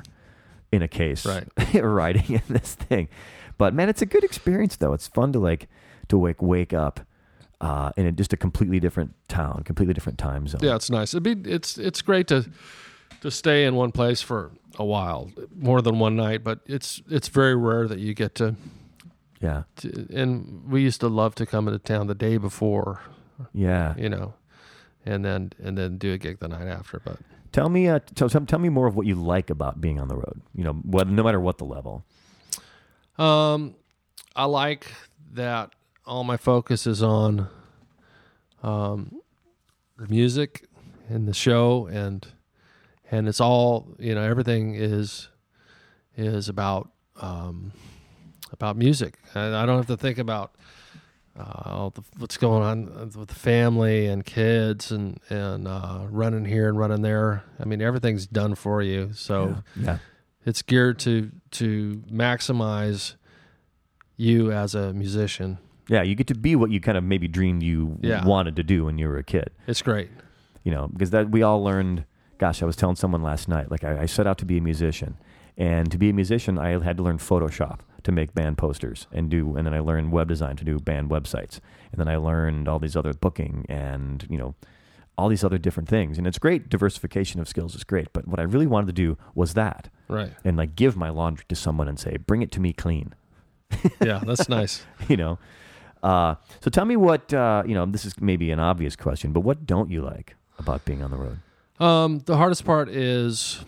in a case, Right. riding in this thing. But man, it's a good experience though. It's fun to like to wake wake up uh, in a, just a completely different town, completely different time zone. Yeah, it's nice. It'd be it's it's great to to stay in one place for a while, more than one night. But it's it's very rare that you get to. yeah, to and we used to love to come into town the day before, yeah. you know, and then and then do a gig the night after. But Tell me, uh, tell, tell tell me more of what you like about being on the road. You know, what, no matter what the level. Um, I like that all my focus is on um, the music and the show, and and it's all you know. Everything is is about um, about music. I, I don't have to think about uh, all the, what's going on with the family and kids and and uh, running here and running there. I mean, everything's done for you. So Yeah, it's geared to to maximize you as a musician. yeah. You get to be what you kind of maybe dreamed you Yeah. wanted to do when you were a kid. It's great. you know, because that we all learned. Gosh, I was telling someone last night. Like I, I set out to be a musician, and to be a musician, I had to learn Photoshop to make band posters and do, and then I learned web design to do band websites, and then I learned all these other booking and you know, all these other different things. And it's great. Diversification of skills is great, but what I really wanted to do was that, Right. and like give my laundry to someone and say, bring it to me clean. Yeah, that's nice. you know. Uh, so tell me what uh, you know. This is maybe an obvious question, but what don't you like about being on the road? Um, the hardest part is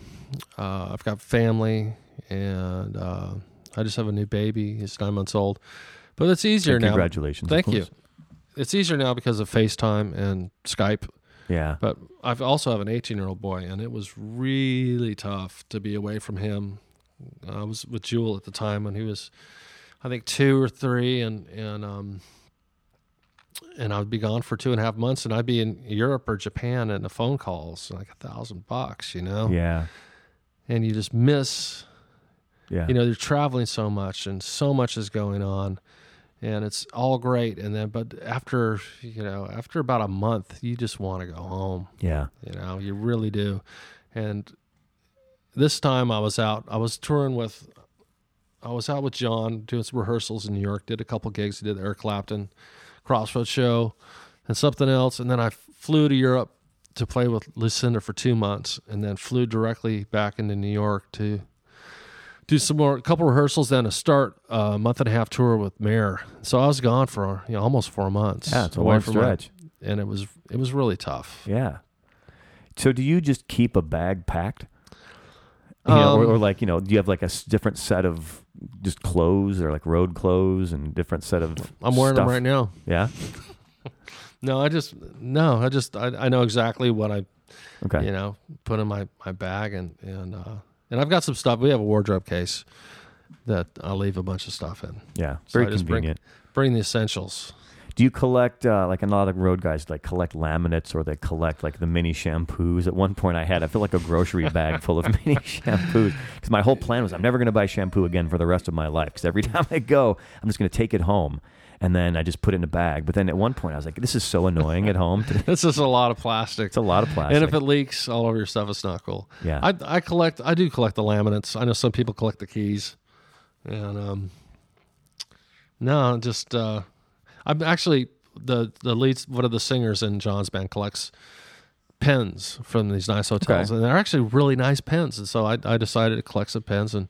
uh, I've got family and uh, I just have a new baby. He's nine months old, but it's easier And now. Congratulations. Thank you. It's easier now because of FaceTime and Skype. Yeah. But I've also have an 18 year old boy, and it was really tough to be away from him. I was with Jewel at the time when he was, I think, two or three, and and um, and I would be gone for two and a half months, and I'd be in Europe or Japan, and the phone calls like a thousand bucks, you know, Yeah. and you just miss Yeah. you know you're traveling so much and so much is going on and it's all great and then but after you know after about a month you just want to go home yeah. you know you really do and this time i was out i was touring with i was out with john doing some rehearsals in new york did a couple gigs did eric clapton crossroads show and something else, and then I flew to Europe to play with Lucinda for two months, and then flew directly back into New York to do some more, a couple rehearsals, then to start a month and a half tour with Mayer. So I was gone for you know almost four months. Yeah, it's a long from my- stretch. and it was it was really tough. Yeah. So do you just keep a bag packed? You know, or, Um, or like you know, do you have like a different set of just clothes or like road clothes and different set of? I'm wearing stuff? them right now. Yeah. No, I just no, I just I, I know exactly what I Okay. you know put in my my bag and and uh, and I've got some stuff. We have a wardrobe case that I'll leave a bunch of stuff in. Yeah. So Very I just bring- convenient. Bring the essentials. Do you collect uh, like a lot of road guys like collect laminates or they collect like the mini shampoos? At one point, I had I feel like a grocery bag full of mini shampoos because my whole plan was I'm never going to buy shampoo again for the rest of my life because every time I go, I'm just going to take it home and then I just put it in a bag. But then at one point, I was like, this is so annoying at home. This is a lot of plastic. It's a lot of plastic. And if it leaks all over your stuff, it's not cool. Yeah. I, I collect. I do collect the laminates. I know some people collect the keys, and um, no, just uh, I'm actually the the lead. One of the singers in John's band collects pens from these nice hotels, Okay. and they're actually really nice pens. And so I, I decided to collect some pens and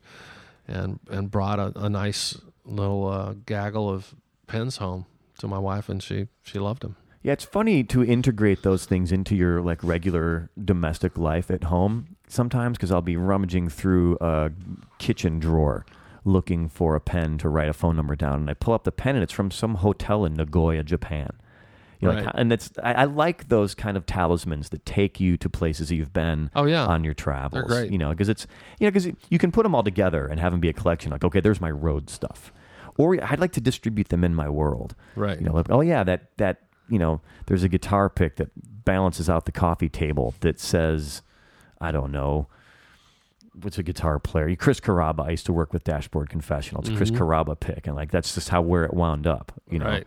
and and brought a, a nice little uh, gaggle of pens home to my wife, and she she loved them. Yeah, it's funny to integrate those things into your like regular domestic life at home sometimes because I'll be rummaging through a kitchen drawer looking for a pen to write a phone number down, and I pull up the pen and it's from some hotel in Nagoya, Japan. You know, like, Right. and it's I, I like those kind of talismans that take you to places you've been Oh, yeah. on your travels. great. You know, because it's you know because you can put them all together and have them be a collection. Like, okay, there's my road stuff, or I'd like to distribute them in my world. Right. You know, like, oh yeah, that that you know, there's a guitar pick that balances out the coffee table that says, I don't know, what's a guitar player? Chris Carrabba. I used to work with Dashboard Confessional. It's a Chris Carrabba pick, and like that's just how where it wound up. You know. Right.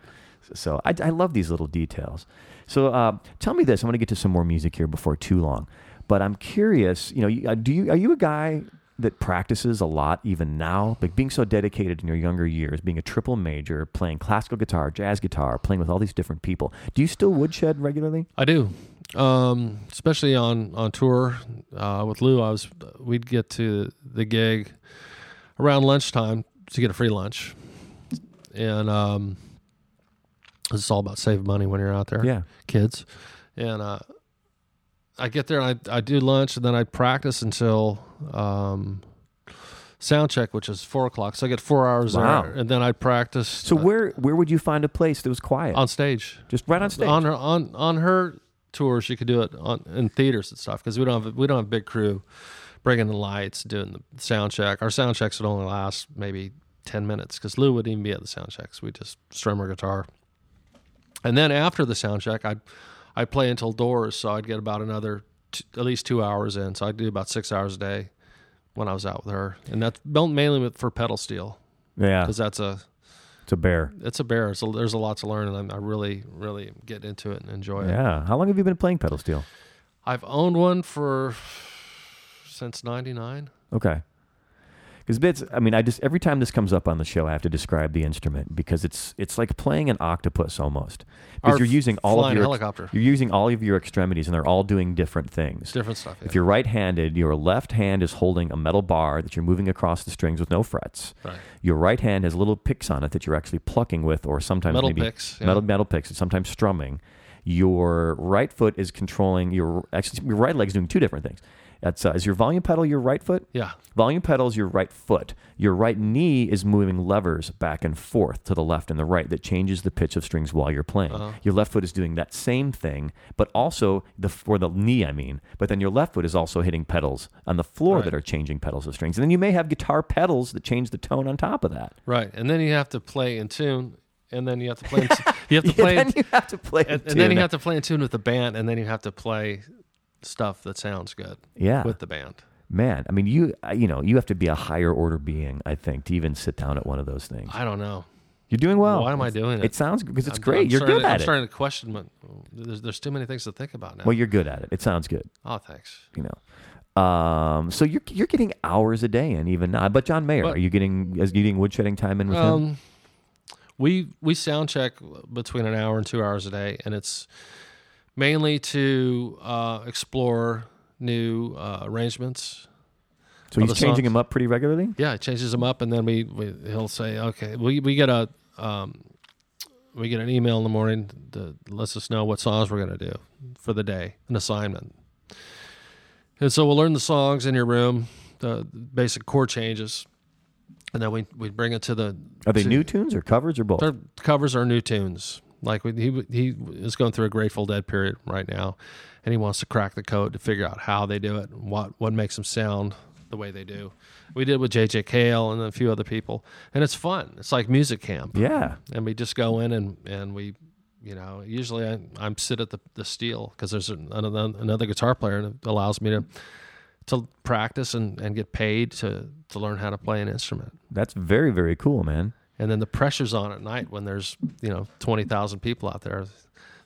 So I, I love these little details. So uh, tell me this. I'm going to get to some more music here before too long, but I'm curious. You know, uh, do you are you a guy that practices a lot even now? Like being so dedicated in your younger years, being a triple major, playing classical guitar, jazz guitar, playing with all these different people. Do you still woodshed regularly? I do, um, especially on on tour uh, with Lou. I was we'd get to the gig around lunchtime to get a free lunch, and um, it's all about saving money when you're out there. Yeah. kids, and uh, I get there and I I do lunch and then I practice until. Um, Sound check, which is four o'clock, so I get four hours Wow. there, and then I practice. So uh, where where would you find a place that was quiet? on stage? Just right on stage. on her on on her tour you could do it on in theaters and stuff because we don't have we don't have a big crew bringing the lights doing the sound check. Our sound checks would only last maybe 10 minutes because lou wouldn't even be at the sound checks. We just strum our guitar. And then after the sound check i'd i'd play until doors so i'd get about another t- at least two hours in. So i'd do about six hours a day when i was out with her. And that's mainly for pedal steel. Yeah, because that's a it's a bear. it's a bear so there's a lot to learn and I'm, i really really get into it and enjoy it Yeah. How long have you been playing pedal steel? I've owned one for since '99. Okay. Because bits, I mean, I just every time this comes up on the show, I have to describe the instrument because it's it's like playing an octopus almost. Because you're using all of your helicopter. You're using all of your extremities, and they're all doing different things. Different stuff. Yeah. If you're right-handed, your left hand is holding a metal bar that you're moving across the strings with no frets. Right. Your right hand has little picks on it that you're actually plucking with, or sometimes Metal maybe picks, yeah. metal metal picks, and sometimes strumming. Your right foot is controlling your actually your right leg's doing two different things. That's uh, is your volume pedal your right foot? yeah. Volume pedal is your right foot. Your right knee is moving levers back and forth to the left and the right that changes the pitch of strings while you're playing. Uh-huh. Your left foot is doing that same thing, but also the for the knee, I mean. But then your left foot is also hitting pedals on the floor Right. that are changing pedals of strings. And then you may have guitar pedals that change the tone on top of that. Right. And then you have to play in tune, and then you have to play. In, you have to Yeah, play. then you have to play. and, in and then you have to play in tune with the band, and then you have to play stuff that sounds good yeah, with the band. man. I mean, you uh, you know you have to be a higher order being, I think, to even sit down at one of those things. I don't know. You're doing well. Why am I doing it? It sounds because it's I'm- great. I'm you're good to, at I'm it. starting to question, but there's there's too many things to think about now. Well, you're good at it. It sounds good. oh, thanks. you know. Um, so you're you're getting hours a day in even now. But John Mayer, But- are you getting you getting woodshedding time in with him? Um, we we sound check between an hour and two hours a day, and it's mainly to uh, explore new uh, arrangements. So he's changing songs. them up pretty regularly. Yeah, he changes them up, and then we, we he'll say, okay, we we get a um, we get an email in the morning that lets us know what songs we're gonna do for the day, an assignment. And so we'll learn the songs in your room, the basic chord changes, and then we we bring it to the Are they to- new tunes or covers or both? covers are new tunes. Like he he is going through a Grateful Dead period right now, and he wants to crack the code to figure out how they do it, and what what makes them sound the way they do. We did with JJ Cale and a few other people, and it's fun. It's like music camp, yeah. and we just go in and and we, you know, usually I, I'm sit at the the steel because there's another another guitar player and it allows me to to practice and, and get paid to to learn how to play an instrument That's very very cool, man. And then the pressure's on at night when there's you know 20,000 people out there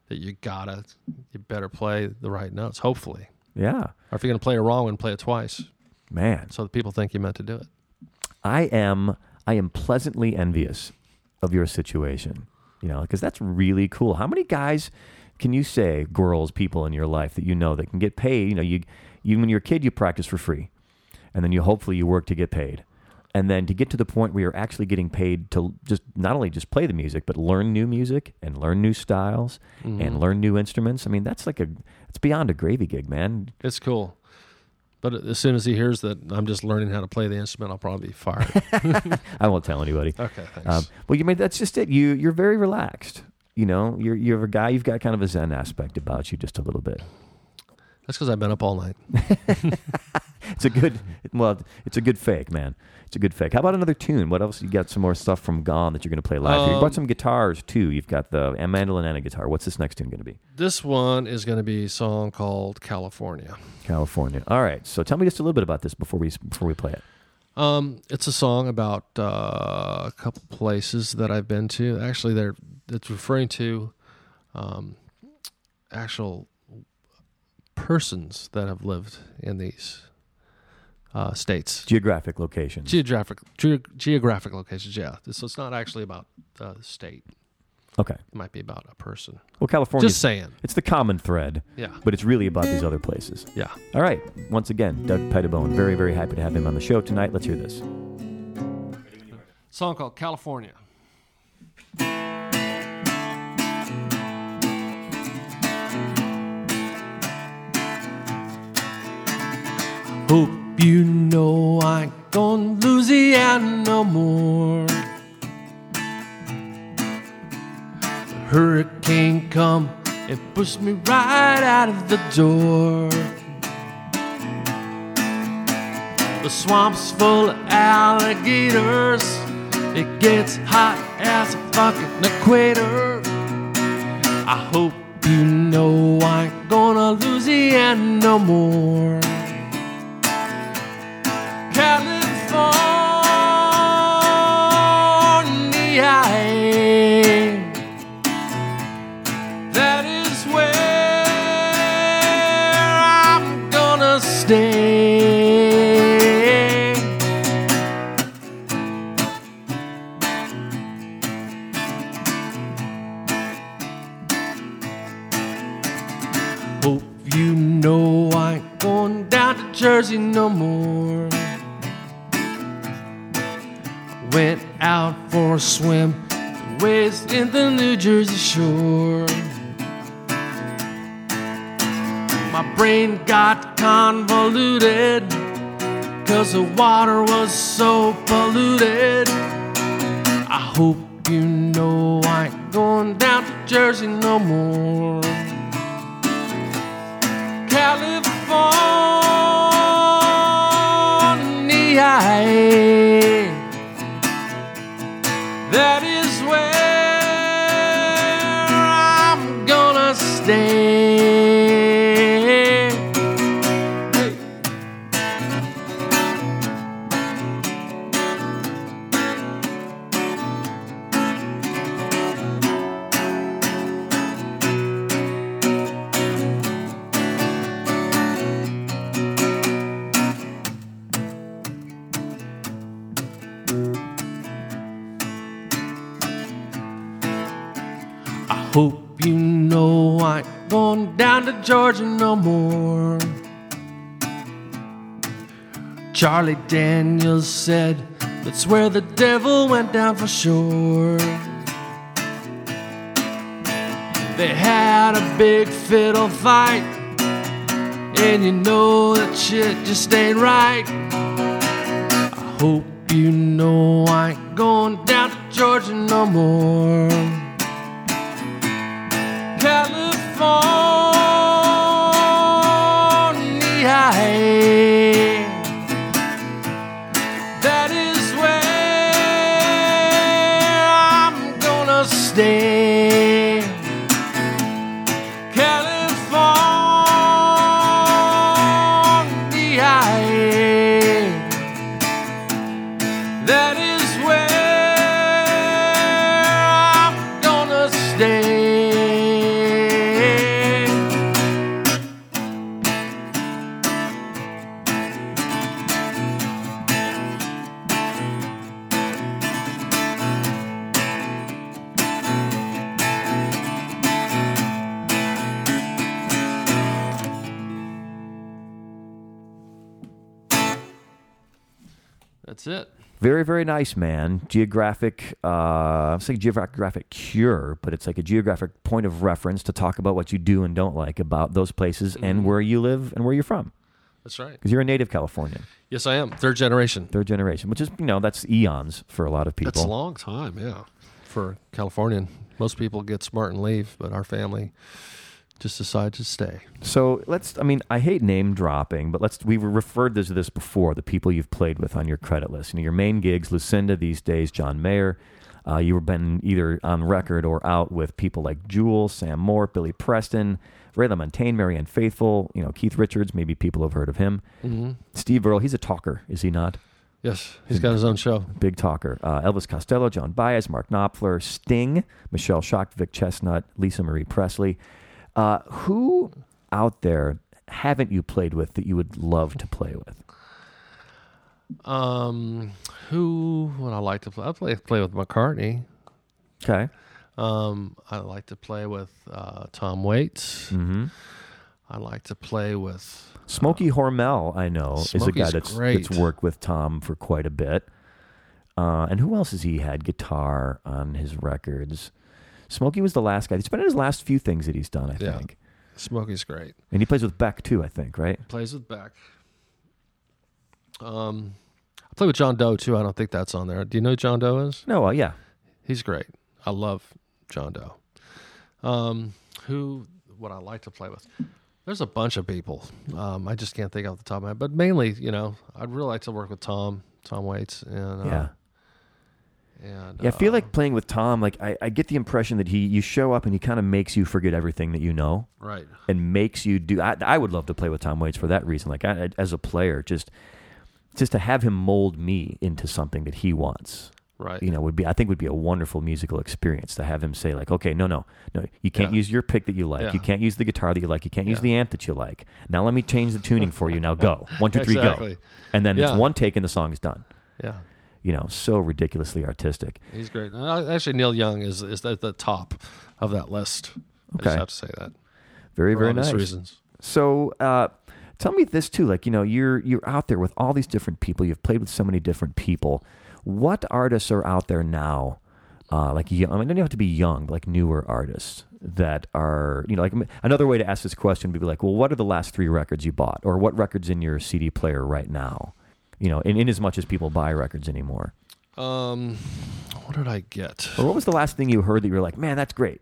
that you gotta you better play the right notes hopefully Yeah, or if you're gonna play it wrong and play it twice man. so that people think you meant to do it I am I am pleasantly envious of your situation. You know, because that's really cool. How many guys can you say, girls, people in your life that you know that can get paid? You know, you you when you're a kid, you practice for free, and then you hopefully you work to get paid, and then to get to the point where you're actually getting paid to just not only just play the music, but learn new music and learn new styles and learn new instruments. I mean, that's like a it's beyond a gravy gig, man. it's cool but as soon as he hears that I'm just learning how to play the instrument I'll probably be fired I won't tell anybody. okay thanks Um, well, you mean that's just it. You you're very relaxed. You know, you're you're a guy. You've got kind of a zen aspect about you, just a little bit. That's because I've been up all night It's a good. Well, it's a good fake, man. It's a good fake. How about another tune? What else? You got some more stuff from Gone that you're going to play live. here. you Um, brought some guitars too. You've got the a mandolin and a guitar. What's this next tune going to be? this one is going to be a song called California California. All right. So tell me just a little bit about this before we before we play it. Um, it's a song about uh, a couple places that I've been to. Actually, they're it's referring to um, actual persons that have lived in these uh, states. Geographic locations. Geographic ge- geographic locations, yeah. So it's not actually about the state. okay. It might be about a person. Well, California. Just saying. It's the common thread, Yeah, but it's really about these other places. yeah. All right. Once again, Doug Pettibone. Very very happy to have him on the show tonight. Let's hear this. Song called California. Hope you know I ain't to lose Louisiana no more. The hurricane come and pushed me right out of the door. The swamp's full of alligators. It gets hot as a fucking equator. I hope you know I ain't gonna lose Louisiana no more. A swim, waves in the New Jersey shore. My brain got convoluted, cause the water was so polluted. I hope you know I ain't going down to Jersey no more. California. Going down to Georgia no more. Charlie Daniels said that's where the devil went down for sure. They had a big fiddle fight, and you know that shit just ain't right. I hope you know I ain't going down to Georgia no more. California. Very, very nice, man. Geographic, uh, I'm saying geographic cure, but it's like a geographic point of reference to talk about what you do and don't like about those places and where you live and where you're from. That's right. Because you're a native Californian, Yes, I am. Third generation. third generation, which is, you know, that's eons for a lot of people. That's a long time, yeah. For Californian. Most people get smart and leave, but our family just decide to stay. So let's. I mean, I hate name dropping, but let's. We've referred to this before. The people you've played with on your credit list. You know, your main gigs: Lucinda these days, John Mayer. Uh, you've been either on record or out with people like Jewel, Sam Moore, Billy Preston, Ray LaMontagne, Marianne Faithfull. You know, Keith Richards. Maybe people have heard of him. Mm-hmm. Steve Earle. He's a talker, is he not? Yes, he's got his own show. Big talker. Uh, Elvis Costello, Joan Baez, Mark Knopfler, Sting, Michelle Shocked, Vic Chesnutt, Lisa Marie Presley. Uh, who out there haven't you played with that you would love to play with? Um, who would I like to play? I play play with McCartney. Okay. Um, I like to play with uh, Tom Waits. Mm-hmm. I like to play with Smokey Hormel, I know, is a guy that's, great. that's worked with Tom for quite a bit. Uh, and who else has he had guitar on his records? Smokey was the last guy. It's been in his last few things that he's done, I Yeah. think. Smokey's great. And he plays with Beck too, I think, right? Plays with Beck. Um, I play with John Doe too. I don't think that's on there. Do you know who John Doe is? No, uh, yeah. He's great. I love John Doe. Um, who would I like to play with? There's a bunch of people. Um, I just can't think off the top of my head. But mainly, you know, I'd really like to work with Tom, Tom Waits, and uh, Yeah. And Yeah, I feel uh, like playing with Tom, like I, I get the impression that he you show up and he kind of makes you forget everything that you know right. and makes you do. I, I would love to play with Tom Waits for that reason. Like I, as a player, just just to have him mold me into something that he wants. Right. You know, would be I think would be a wonderful musical experience to have him say like, okay, no, no, no, you can't Yeah. use your pick that you like. Yeah. You can't use the guitar that you like. You can't use the amp that you like. Now let me change the tuning for you. Now go one, two, three, Exactly. go, and then Yeah. it's one take and the song is done. Yeah. You know, so ridiculously artistic. He's great. Actually, Neil Young is is at the top of that list. I Okay. just have to say that. Very, for very nice. reasons. So, uh, tell me this too. Like, you know, you're you're out there with all these different people. You've played with so many different people. What artists are out there now? Uh, like, young, I mean, don't have to be young, but like newer artists that are, you know, like another way to ask this question would be like, well, what are the last three records you bought, or what records in your CD player right now? You know, in, in as much as people buy records anymore. Um, what did I get? Or what was the last thing you heard that you were like, man, that's great?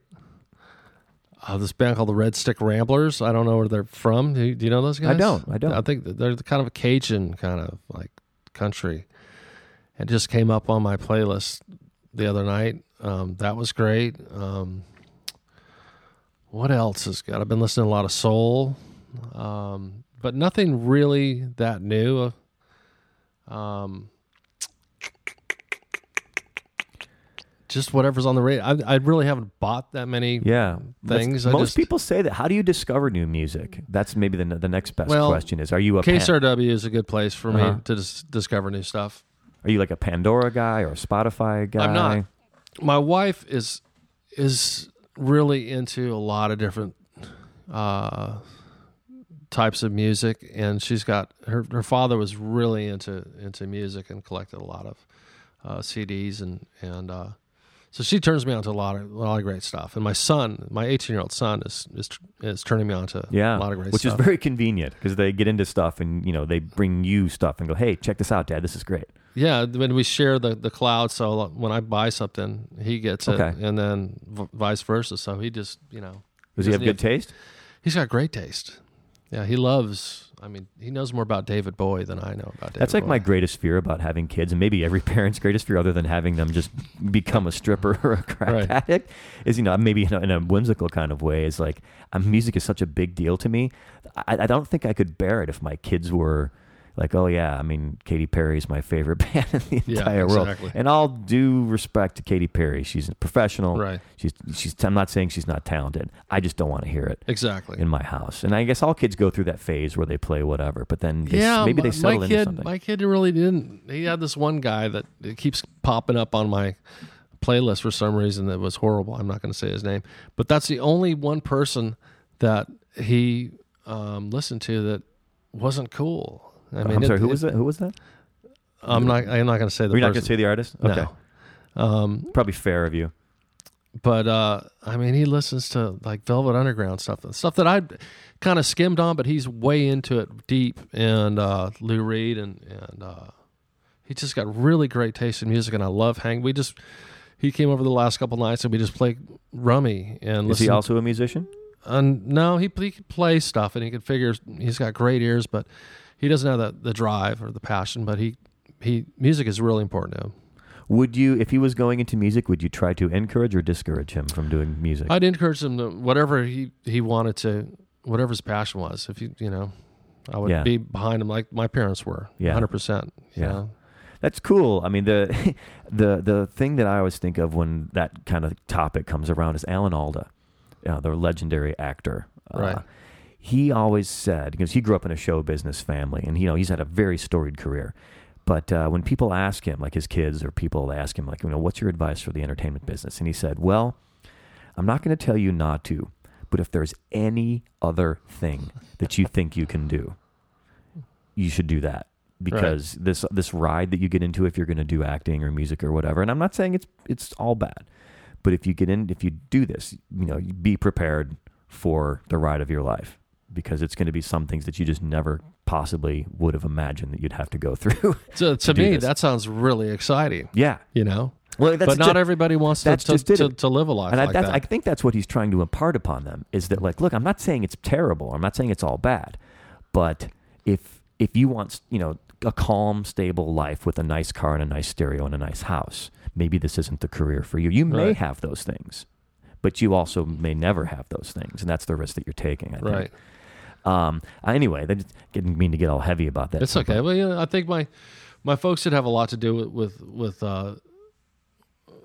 Uh, this band called the Red Stick Ramblers. I don't know where they're from. Do you, do you know those guys? I don't. I don't. I think they're kind of a Cajun kind of like country. It just came up on my playlist the other night. Um, that was great. Um, what else has got? I've been listening to a lot of soul, um, but nothing really that new. Um, just whatever's on the radio. I, I really haven't bought that many Yeah, things. I Most just- people say that. How do you discover new music? That's maybe the the next best Well, question. Is are you a pan- is a good place for Uh-huh. me to dis- discover new stuff. are you like a Pandora guy or a Spotify guy? I'm not. My wife is is really into a lot of different uh, types of music, and she's got her her father was really into into music and collected a lot of uh, CDs and and uh, so she turns me on to a lot of a lot of great stuff. And my son, my 18 year old son, is is is turning me on to Yeah, a lot of great stuff. which stuff. is very convenient because they get into stuff and you know they bring you stuff and go, "Hey, check this out, Dad. This is great." Yeah, when we share the, the cloud, so when I buy something, he gets it, Okay. and then v- vice versa. So he just, you know, Does he have good taste? He's got great taste. Yeah, he loves. I mean, he knows more about David Bowie than I know about David. That's like Bowie. my greatest fear about having kids, and maybe every parent's greatest fear, other than having them just become a stripper or a crack Right. addict, is you know maybe in a, in a whimsical kind of way. Is like um, music is such a big deal to me. I, I don't think I could bear it if my kids were like, oh yeah, I mean, Katy Perry is my favorite band in the Yeah, entire exactly. world. And all due respect to Katy Perry, she's a professional. Right. She's she's. I'm not saying she's not talented. I just don't want to hear it exactly. in my house. And I guess all kids go through that phase where they play whatever, but then they, yeah, maybe they settle my into kid, something. my kid really didn't. He had this one guy that it keeps popping up on my playlist for some reason that was horrible. I'm not going to say his name, but that's the only one person that he um, listened to that wasn't cool. I mean, I'm it- sorry, who it- was that? Who was that? I'm not. I'm not going to say the. We're not going to say the artist. No. Okay, Um, probably fair of you. but uh, I mean, he listens to like Velvet Underground stuff, and stuff that I kind of skimmed on, but he's way into it deep. And uh, Lou Reed, and and uh, he just got really great taste in music, and I love hang. We just he came over the last couple nights, and we just played rummy and Is he also a musician? and no, he he could play stuff, and he could figure. He's got great ears, but he doesn't have the, the drive or the passion. But he he music is really important to him. Would you, if he was going into music, would you try to encourage or discourage him from doing music? I'd encourage him to whatever he, he wanted to, whatever his passion was. If you you know, I would Yeah. be behind him like my parents were. Yeah. hundred percent. Yeah. That's cool. I mean, the the the thing that I always think of when that kind of topic comes around is Alan Alda, uh, the legendary actor. Uh, Right. He always said because he grew up in a show business family, and you know he's had a very storied career. But uh, when people ask him, like his kids or people ask him, like, you know, what's your advice for the entertainment business? And he said, well, I'm not going to tell you not to, but if there's any other thing that you think you can do, you should do that because this this ride that you get into if you're going to do acting or music or whatever. And I'm not saying it's it's all bad, but if you get in, if you do this, you know, be prepared for the ride of your life because it's going to be some things that you just never possibly would have imagined that you'd have to go through. To, to me, this. that sounds really exciting. yeah. You know, Well, that's but not ju- everybody wants to to, just to, to live a life and I, like that's, that. I think that's what he's trying to impart upon them is that like, look, I'm not saying it's terrible. I'm not saying it's all bad, but if if you want, you know, a calm, stable life with a nice car and a nice stereo and a nice house, maybe this isn't the career for you. You may Right. have those things, but you also may never have those things, and that's the risk that you're taking. I think. Um. Anyway, that didn't mean to get all heavy about that. It's okay. Well, know, I think my my folks did have a lot to do with with, with uh,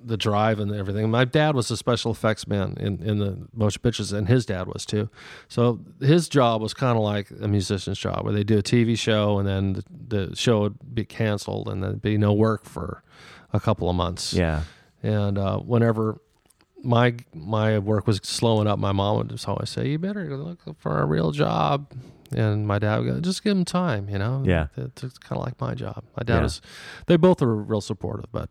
the drive and everything. My dad was a special effects man in, in the motion pictures, and his dad was too. So his job was kind of like a musician's job, where they do a TV show and then the, the show would be canceled and there'd be no work for a couple of months. Yeah. And uh, whenever my my work was slowing up, my mom would just always say, "You better look for a real job." And my dad would go, "Just give him time," you know. Yeah. it's, it's kind of like my job. My dad Yeah. was. They both are real supportive, but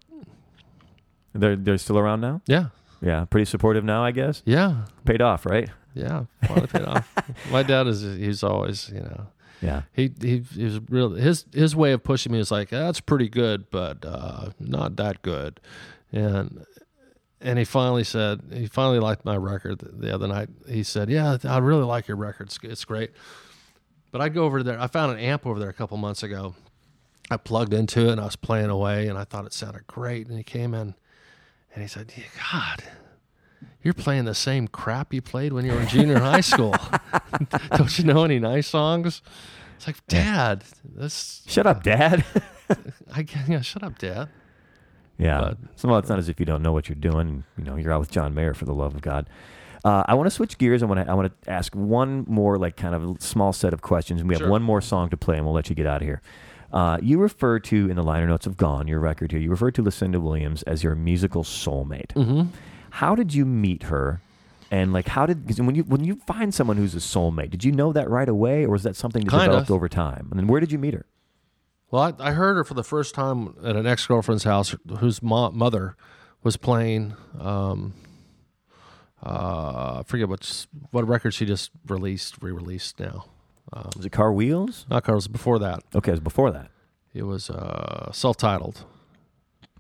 They're they're still around now. yeah, Yeah. Pretty supportive now, I guess. yeah, Paid off, right? yeah. Finally paid off. My dad is. He's always, you know. Yeah. He, he he was real. His his way of pushing me is like that's pretty good, but uh, not that good, and and he finally said he finally liked my record the, the other night. He said, "Yeah, I really like your record. It's, great." But I'd go over there. I found an amp over there a couple months ago. I plugged into it and I was playing away, and I thought it sounded great. And he came in, and he said, yeah, "God." You're playing the same crap you played when you were in junior high school. Don't you know any nice songs? It's like, Dad, this Shut up, Dad. I can't- yeah, shut up, Dad. Yeah. But- so, well, it's not as if you don't know what you're doing. You know, you're out with John Mayer for the love of God. Uh, I want to switch gears. I want to I want to ask one more like kind of small set of questions. And we have Sure. one more song to play, and we'll let you get out of here. Uh, you refer to in the liner notes of Gone, your record here. You refer to Lucinda Williams as your musical soulmate. Mm-hmm. How did you meet her? And like, how did 'cause when you when you find someone who's a soulmate, did you know that right away, or was that something that Kind developed of. over time? And then where did you meet her? Well, I, I heard her for the first time at an ex girlfriend's house, whose mo- mother was playing. Um, uh, I forget what what record she just released, re-released now. Was it Car Wheels? Not Carlos. Before that, Okay, it was before that. it was uh, self-titled,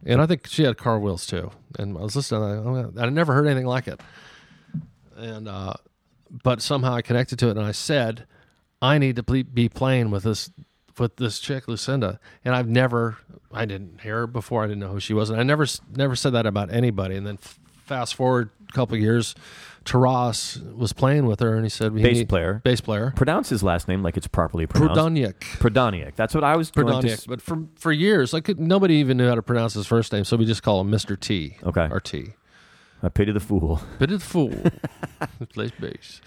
and I think she had car wheels too. And I was listening, I, I never heard anything like it. And uh, but somehow I connected to it, and I said, I need to be playing with this with this chick Lucinda, and I've never, I didn't hear her before. I didn't know who she was, and I never never said that about anybody. And then f- fast forward a couple years, Taras was playing with her, and he said, we Bass need- player. bass player, Pronounce his last name like it's properly pronounced. Prodaniuk. Prodaniuk. That's what I was Prodaniuk. But for for years, like nobody even knew how to pronounce his first name, so we just call him Mister T. Okay. or T. I pity the fool. Pity the fool plays bass.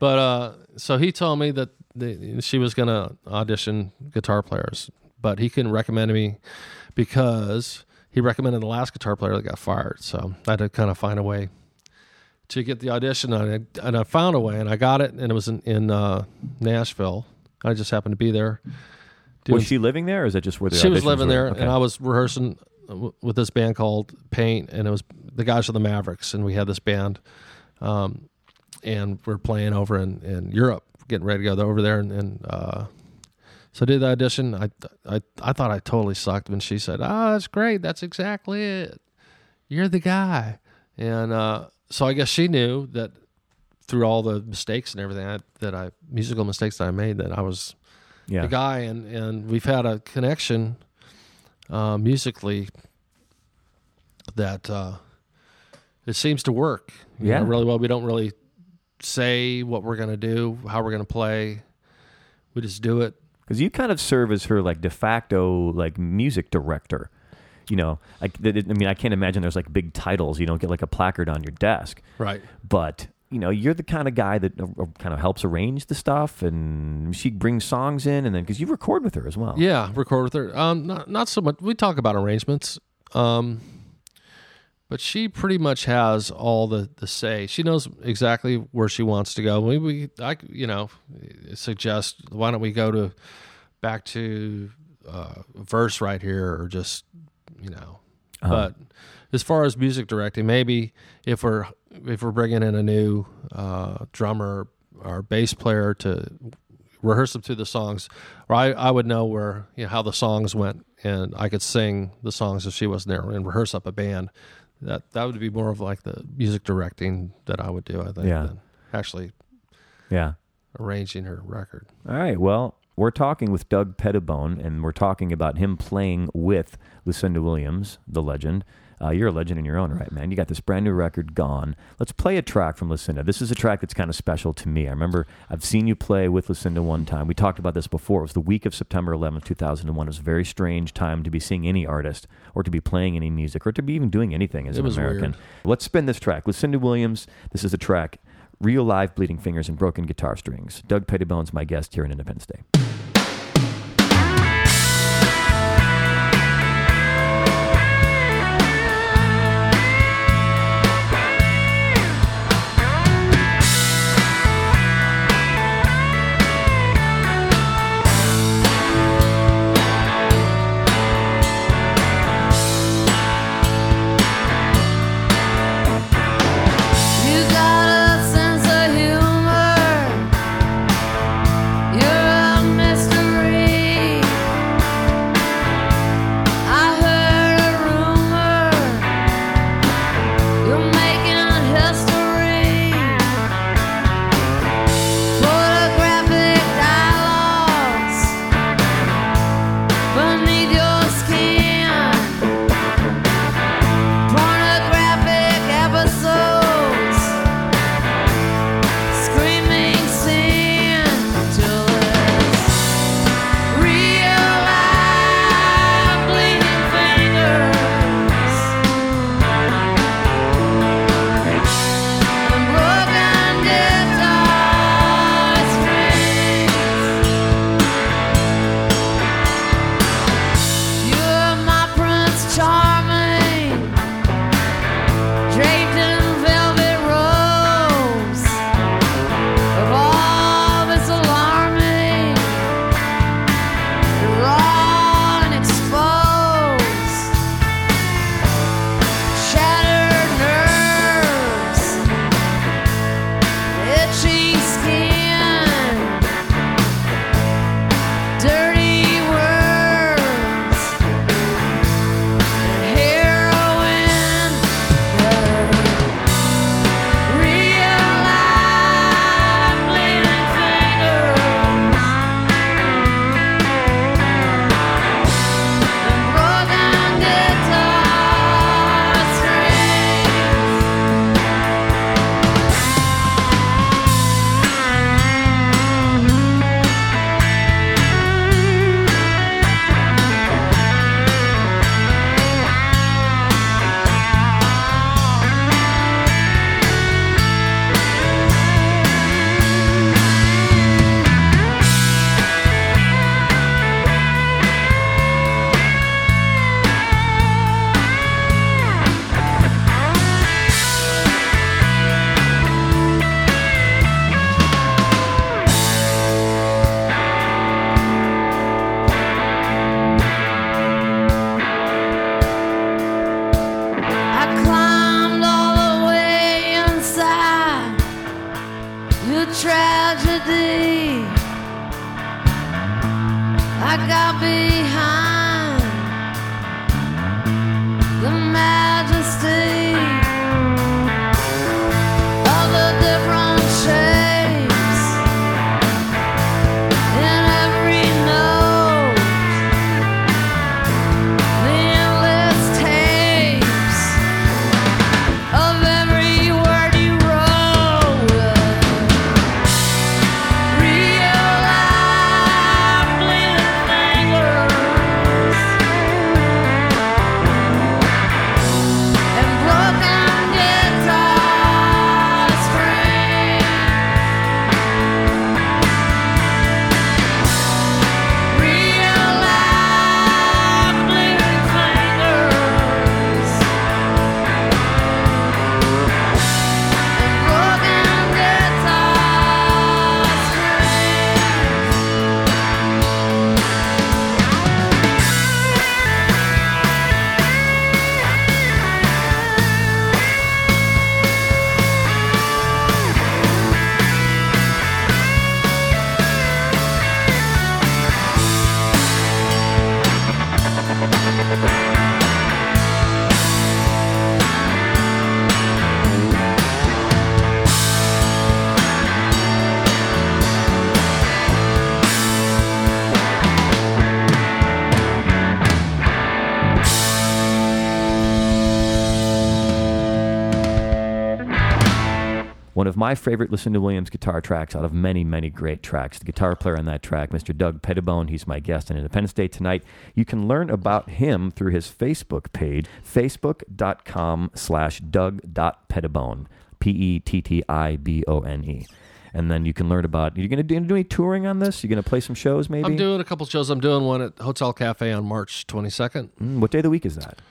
But uh, so he told me that the, she was going to audition guitar players, but he couldn't recommend me because he recommended the last guitar player that got fired. So I had to kind of find a way to get the audition, and I, and I found a way, and I got it, and it was in, in uh, Nashville. I just happened to be there. doing Was she living there, or is that just where the she was living were? there, Okay. and I was rehearsing uh, w- with this band called Paint, and it was the guys from the Mavericks, and we had this band, um, and we're playing over in, in Europe, getting ready to go over there, and, and uh, so I did the audition. I, I I thought I totally sucked when she said, "Oh, that's great. That's exactly it. You're the guy." And uh, so I guess she knew that through all the mistakes and everything I, that I musical mistakes that I made that I was yeah. the guy, and and we've had a connection uh, musically that uh, it seems to work. you Yeah. know, really well. We don't really say what we're gonna do, how we're gonna play. We just do it. Because you kind of serve as her like de facto like music director. You know, th- I mean, I can't imagine there's like big titles. You don't get like a placard on your desk, Right. but you know, you're the kind of guy that uh, uh, kind of helps arrange the stuff, and she brings songs in, and then because you record with her as well. Yeah, record with her. Um, not not so much. We talk about arrangements. Um, but she pretty much has all the the say. She knows exactly where she wants to go. We we I you know suggest why don't we go to back to uh, verse right here or just you know. But as far as music directing, maybe if we're if we're bringing in a new uh, drummer or bass player to rehearse them through the songs, or I, I would know where you know how the songs went, and I could sing the songs if she wasn't there and rehearse up a band. That that would be more of like the music directing that I would do. I think Yeah. than actually yeah. arranging her record. All right. Well, we're talking with Doug Pettibone, and we're talking about him playing with Lucinda Williams, the legend. Uh, you're a legend in your own right, man. You got this brand new record, Gone. Let's play a track from Lucinda. This is a track that's kind of special to me. I remember I've seen you play with Lucinda one time. We talked about this before. It was the week of September 11th, 2001. It was a very strange time to be seeing any artist or to be playing any music or to be even doing anything as It an American. weird. Let's spin this track. Lucinda Williams, this is the track Real Live Bleeding Fingers and Broken Guitar Strings. Doug Pettibone's my guest here on Independence Day. My favorite Lucinda Williams guitar tracks out of many, many great tracks. The guitar player on that track, Mr. Doug Pettibone, he's my guest on Independence Day tonight. You can learn about him through his Facebook page, facebook.com slash doug.pettibone, P-E-T-T-I-B-O-N-E. And then you can learn about, you're going to do, do any touring on this? You're going to play some shows maybe? I'm doing a couple shows. I'm doing one at Hotel Cafe on March 22nd. Mm, what day of the week is that?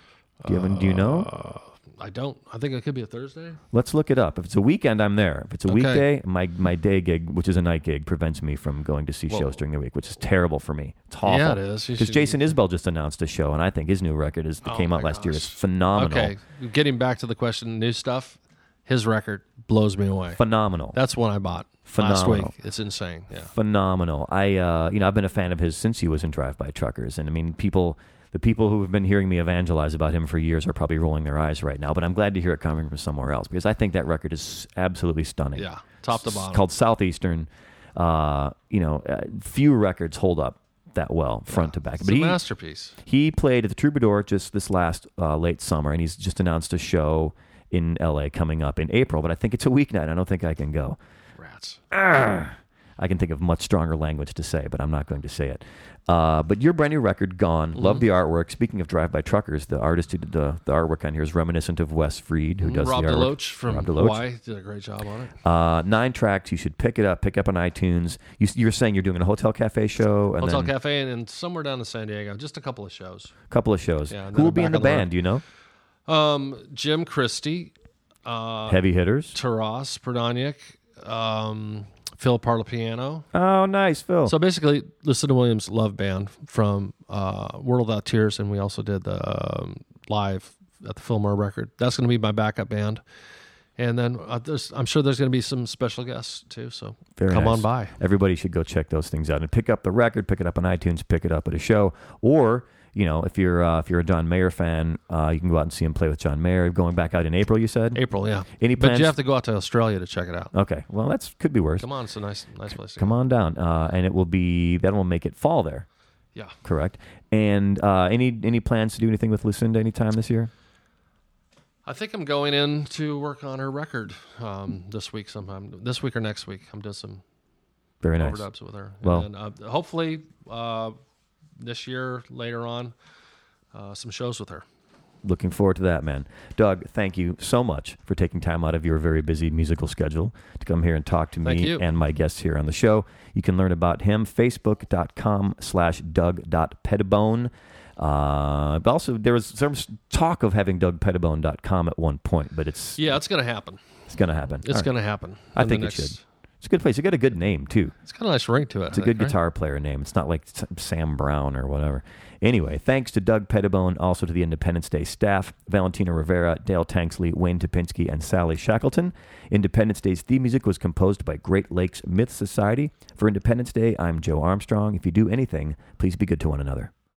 Do you, have, do you know? I don't. I think it could be a Thursday. Let's look it up. If it's a weekend, I'm there. If it's a Okay. weekday, my, my day gig, which is a night gig, prevents me from going to see Whoa. shows during the week, which is terrible for me. It's awful. Yeah, it is. Because Jason Isbell just announced a show, and I think his new record is that Oh came out last year is phenomenal. Okay, getting back to the question, new stuff. His record blows me away. Phenomenal. That's one I bought last week. It's insane. Yeah. phenomenal. I, uh, you know, I've been a fan of his since he was in Drive By Truckers, and I mean, people, the people who have been hearing me evangelize about him for years are probably rolling their eyes right now. But I'm glad to hear it coming from somewhere else because I think that record is absolutely stunning. Yeah, top to It's bottom. called Southeastern. Uh, you know, uh, few records hold up that well front to back. It's but a he masterpiece. he played at the Troubadour just this last uh, late summer, and he's just announced a show in L.A. coming up in April. But I think it's a weeknight. I don't think I can go. Rats. I can think of much stronger language to say, but I'm not going to say it. Uh, but your brand new record, Gone. Love the artwork. Speaking of Drive By Truckers, the artist who did the, the artwork on here is reminiscent of Wes Freed, who does Rob the artwork. Deloach from Rob Deloach. Hawaii did a great job on it. Uh, nine tracks. You should pick it up. Pick up on iTunes. You, you're saying you're doing a Hotel Cafe show and Hotel then Cafe and, and somewhere down in San Diego. Just a couple of shows. a couple of shows. Yeah, Who will be in the band? Do you know? Um, Jim Christie, uh, Heavy hitters. Taras Prodaniuk, um, Phil Parlapiano. Oh, nice, Phil. So basically, Lucinda Williams' love band from uh, World Without Tears, and we also did the um, live at the Fillmore record. That's going to be my backup band. And then uh, there's, I'm sure there's going to be some special guests too. So Very come nice. on by. Everybody should go check those things out and pick up the record, pick it up on iTunes, pick it up at a show, or you know, if you're uh, if you're a John Mayer fan, uh, you can go out and see him play with John Mayer. Going back out in April, you said. April, yeah. Any but you have to go out to Australia to check it out. Okay, well that's could be worse. Come on, it's a nice, nice place. To Come go. on down, uh, and it will be that will make it fall there, Yeah. correct? And uh, any any plans to do anything with Lucinda anytime this year? I think I'm going in to work on her record um, this week sometime. This week or next week. I'm doing some Very nice. overdubs with her. Well- and then, uh, hopefully uh, this year later on, uh, some shows with her. Looking forward to that, man. Doug, thank you so much for taking time out of your very busy musical schedule to come here and talk to me and my guests here on the show. You can learn about him, facebook.com slash doug.pettibone. Uh, but also, there was some talk of having dougpettibone.com at one point, but it's Yeah, it's going to happen. it's going to happen. It's right. going to happen. I think it should. It's a good place. It got a good name too. It's got a nice ring to it. It's a good guitar player name. It's not like Sam Brown or whatever. Anyway, thanks to Doug Pettibone, also to the Independence Day staff, Valentina Rivera, Dale Tanksley, Wayne Topinski, and Sally Shackleton. Independence Day's theme music was composed by Great Lakes Myth Society. For Independence Day, I'm Joe Armstrong. If you do anything, please be good to one another.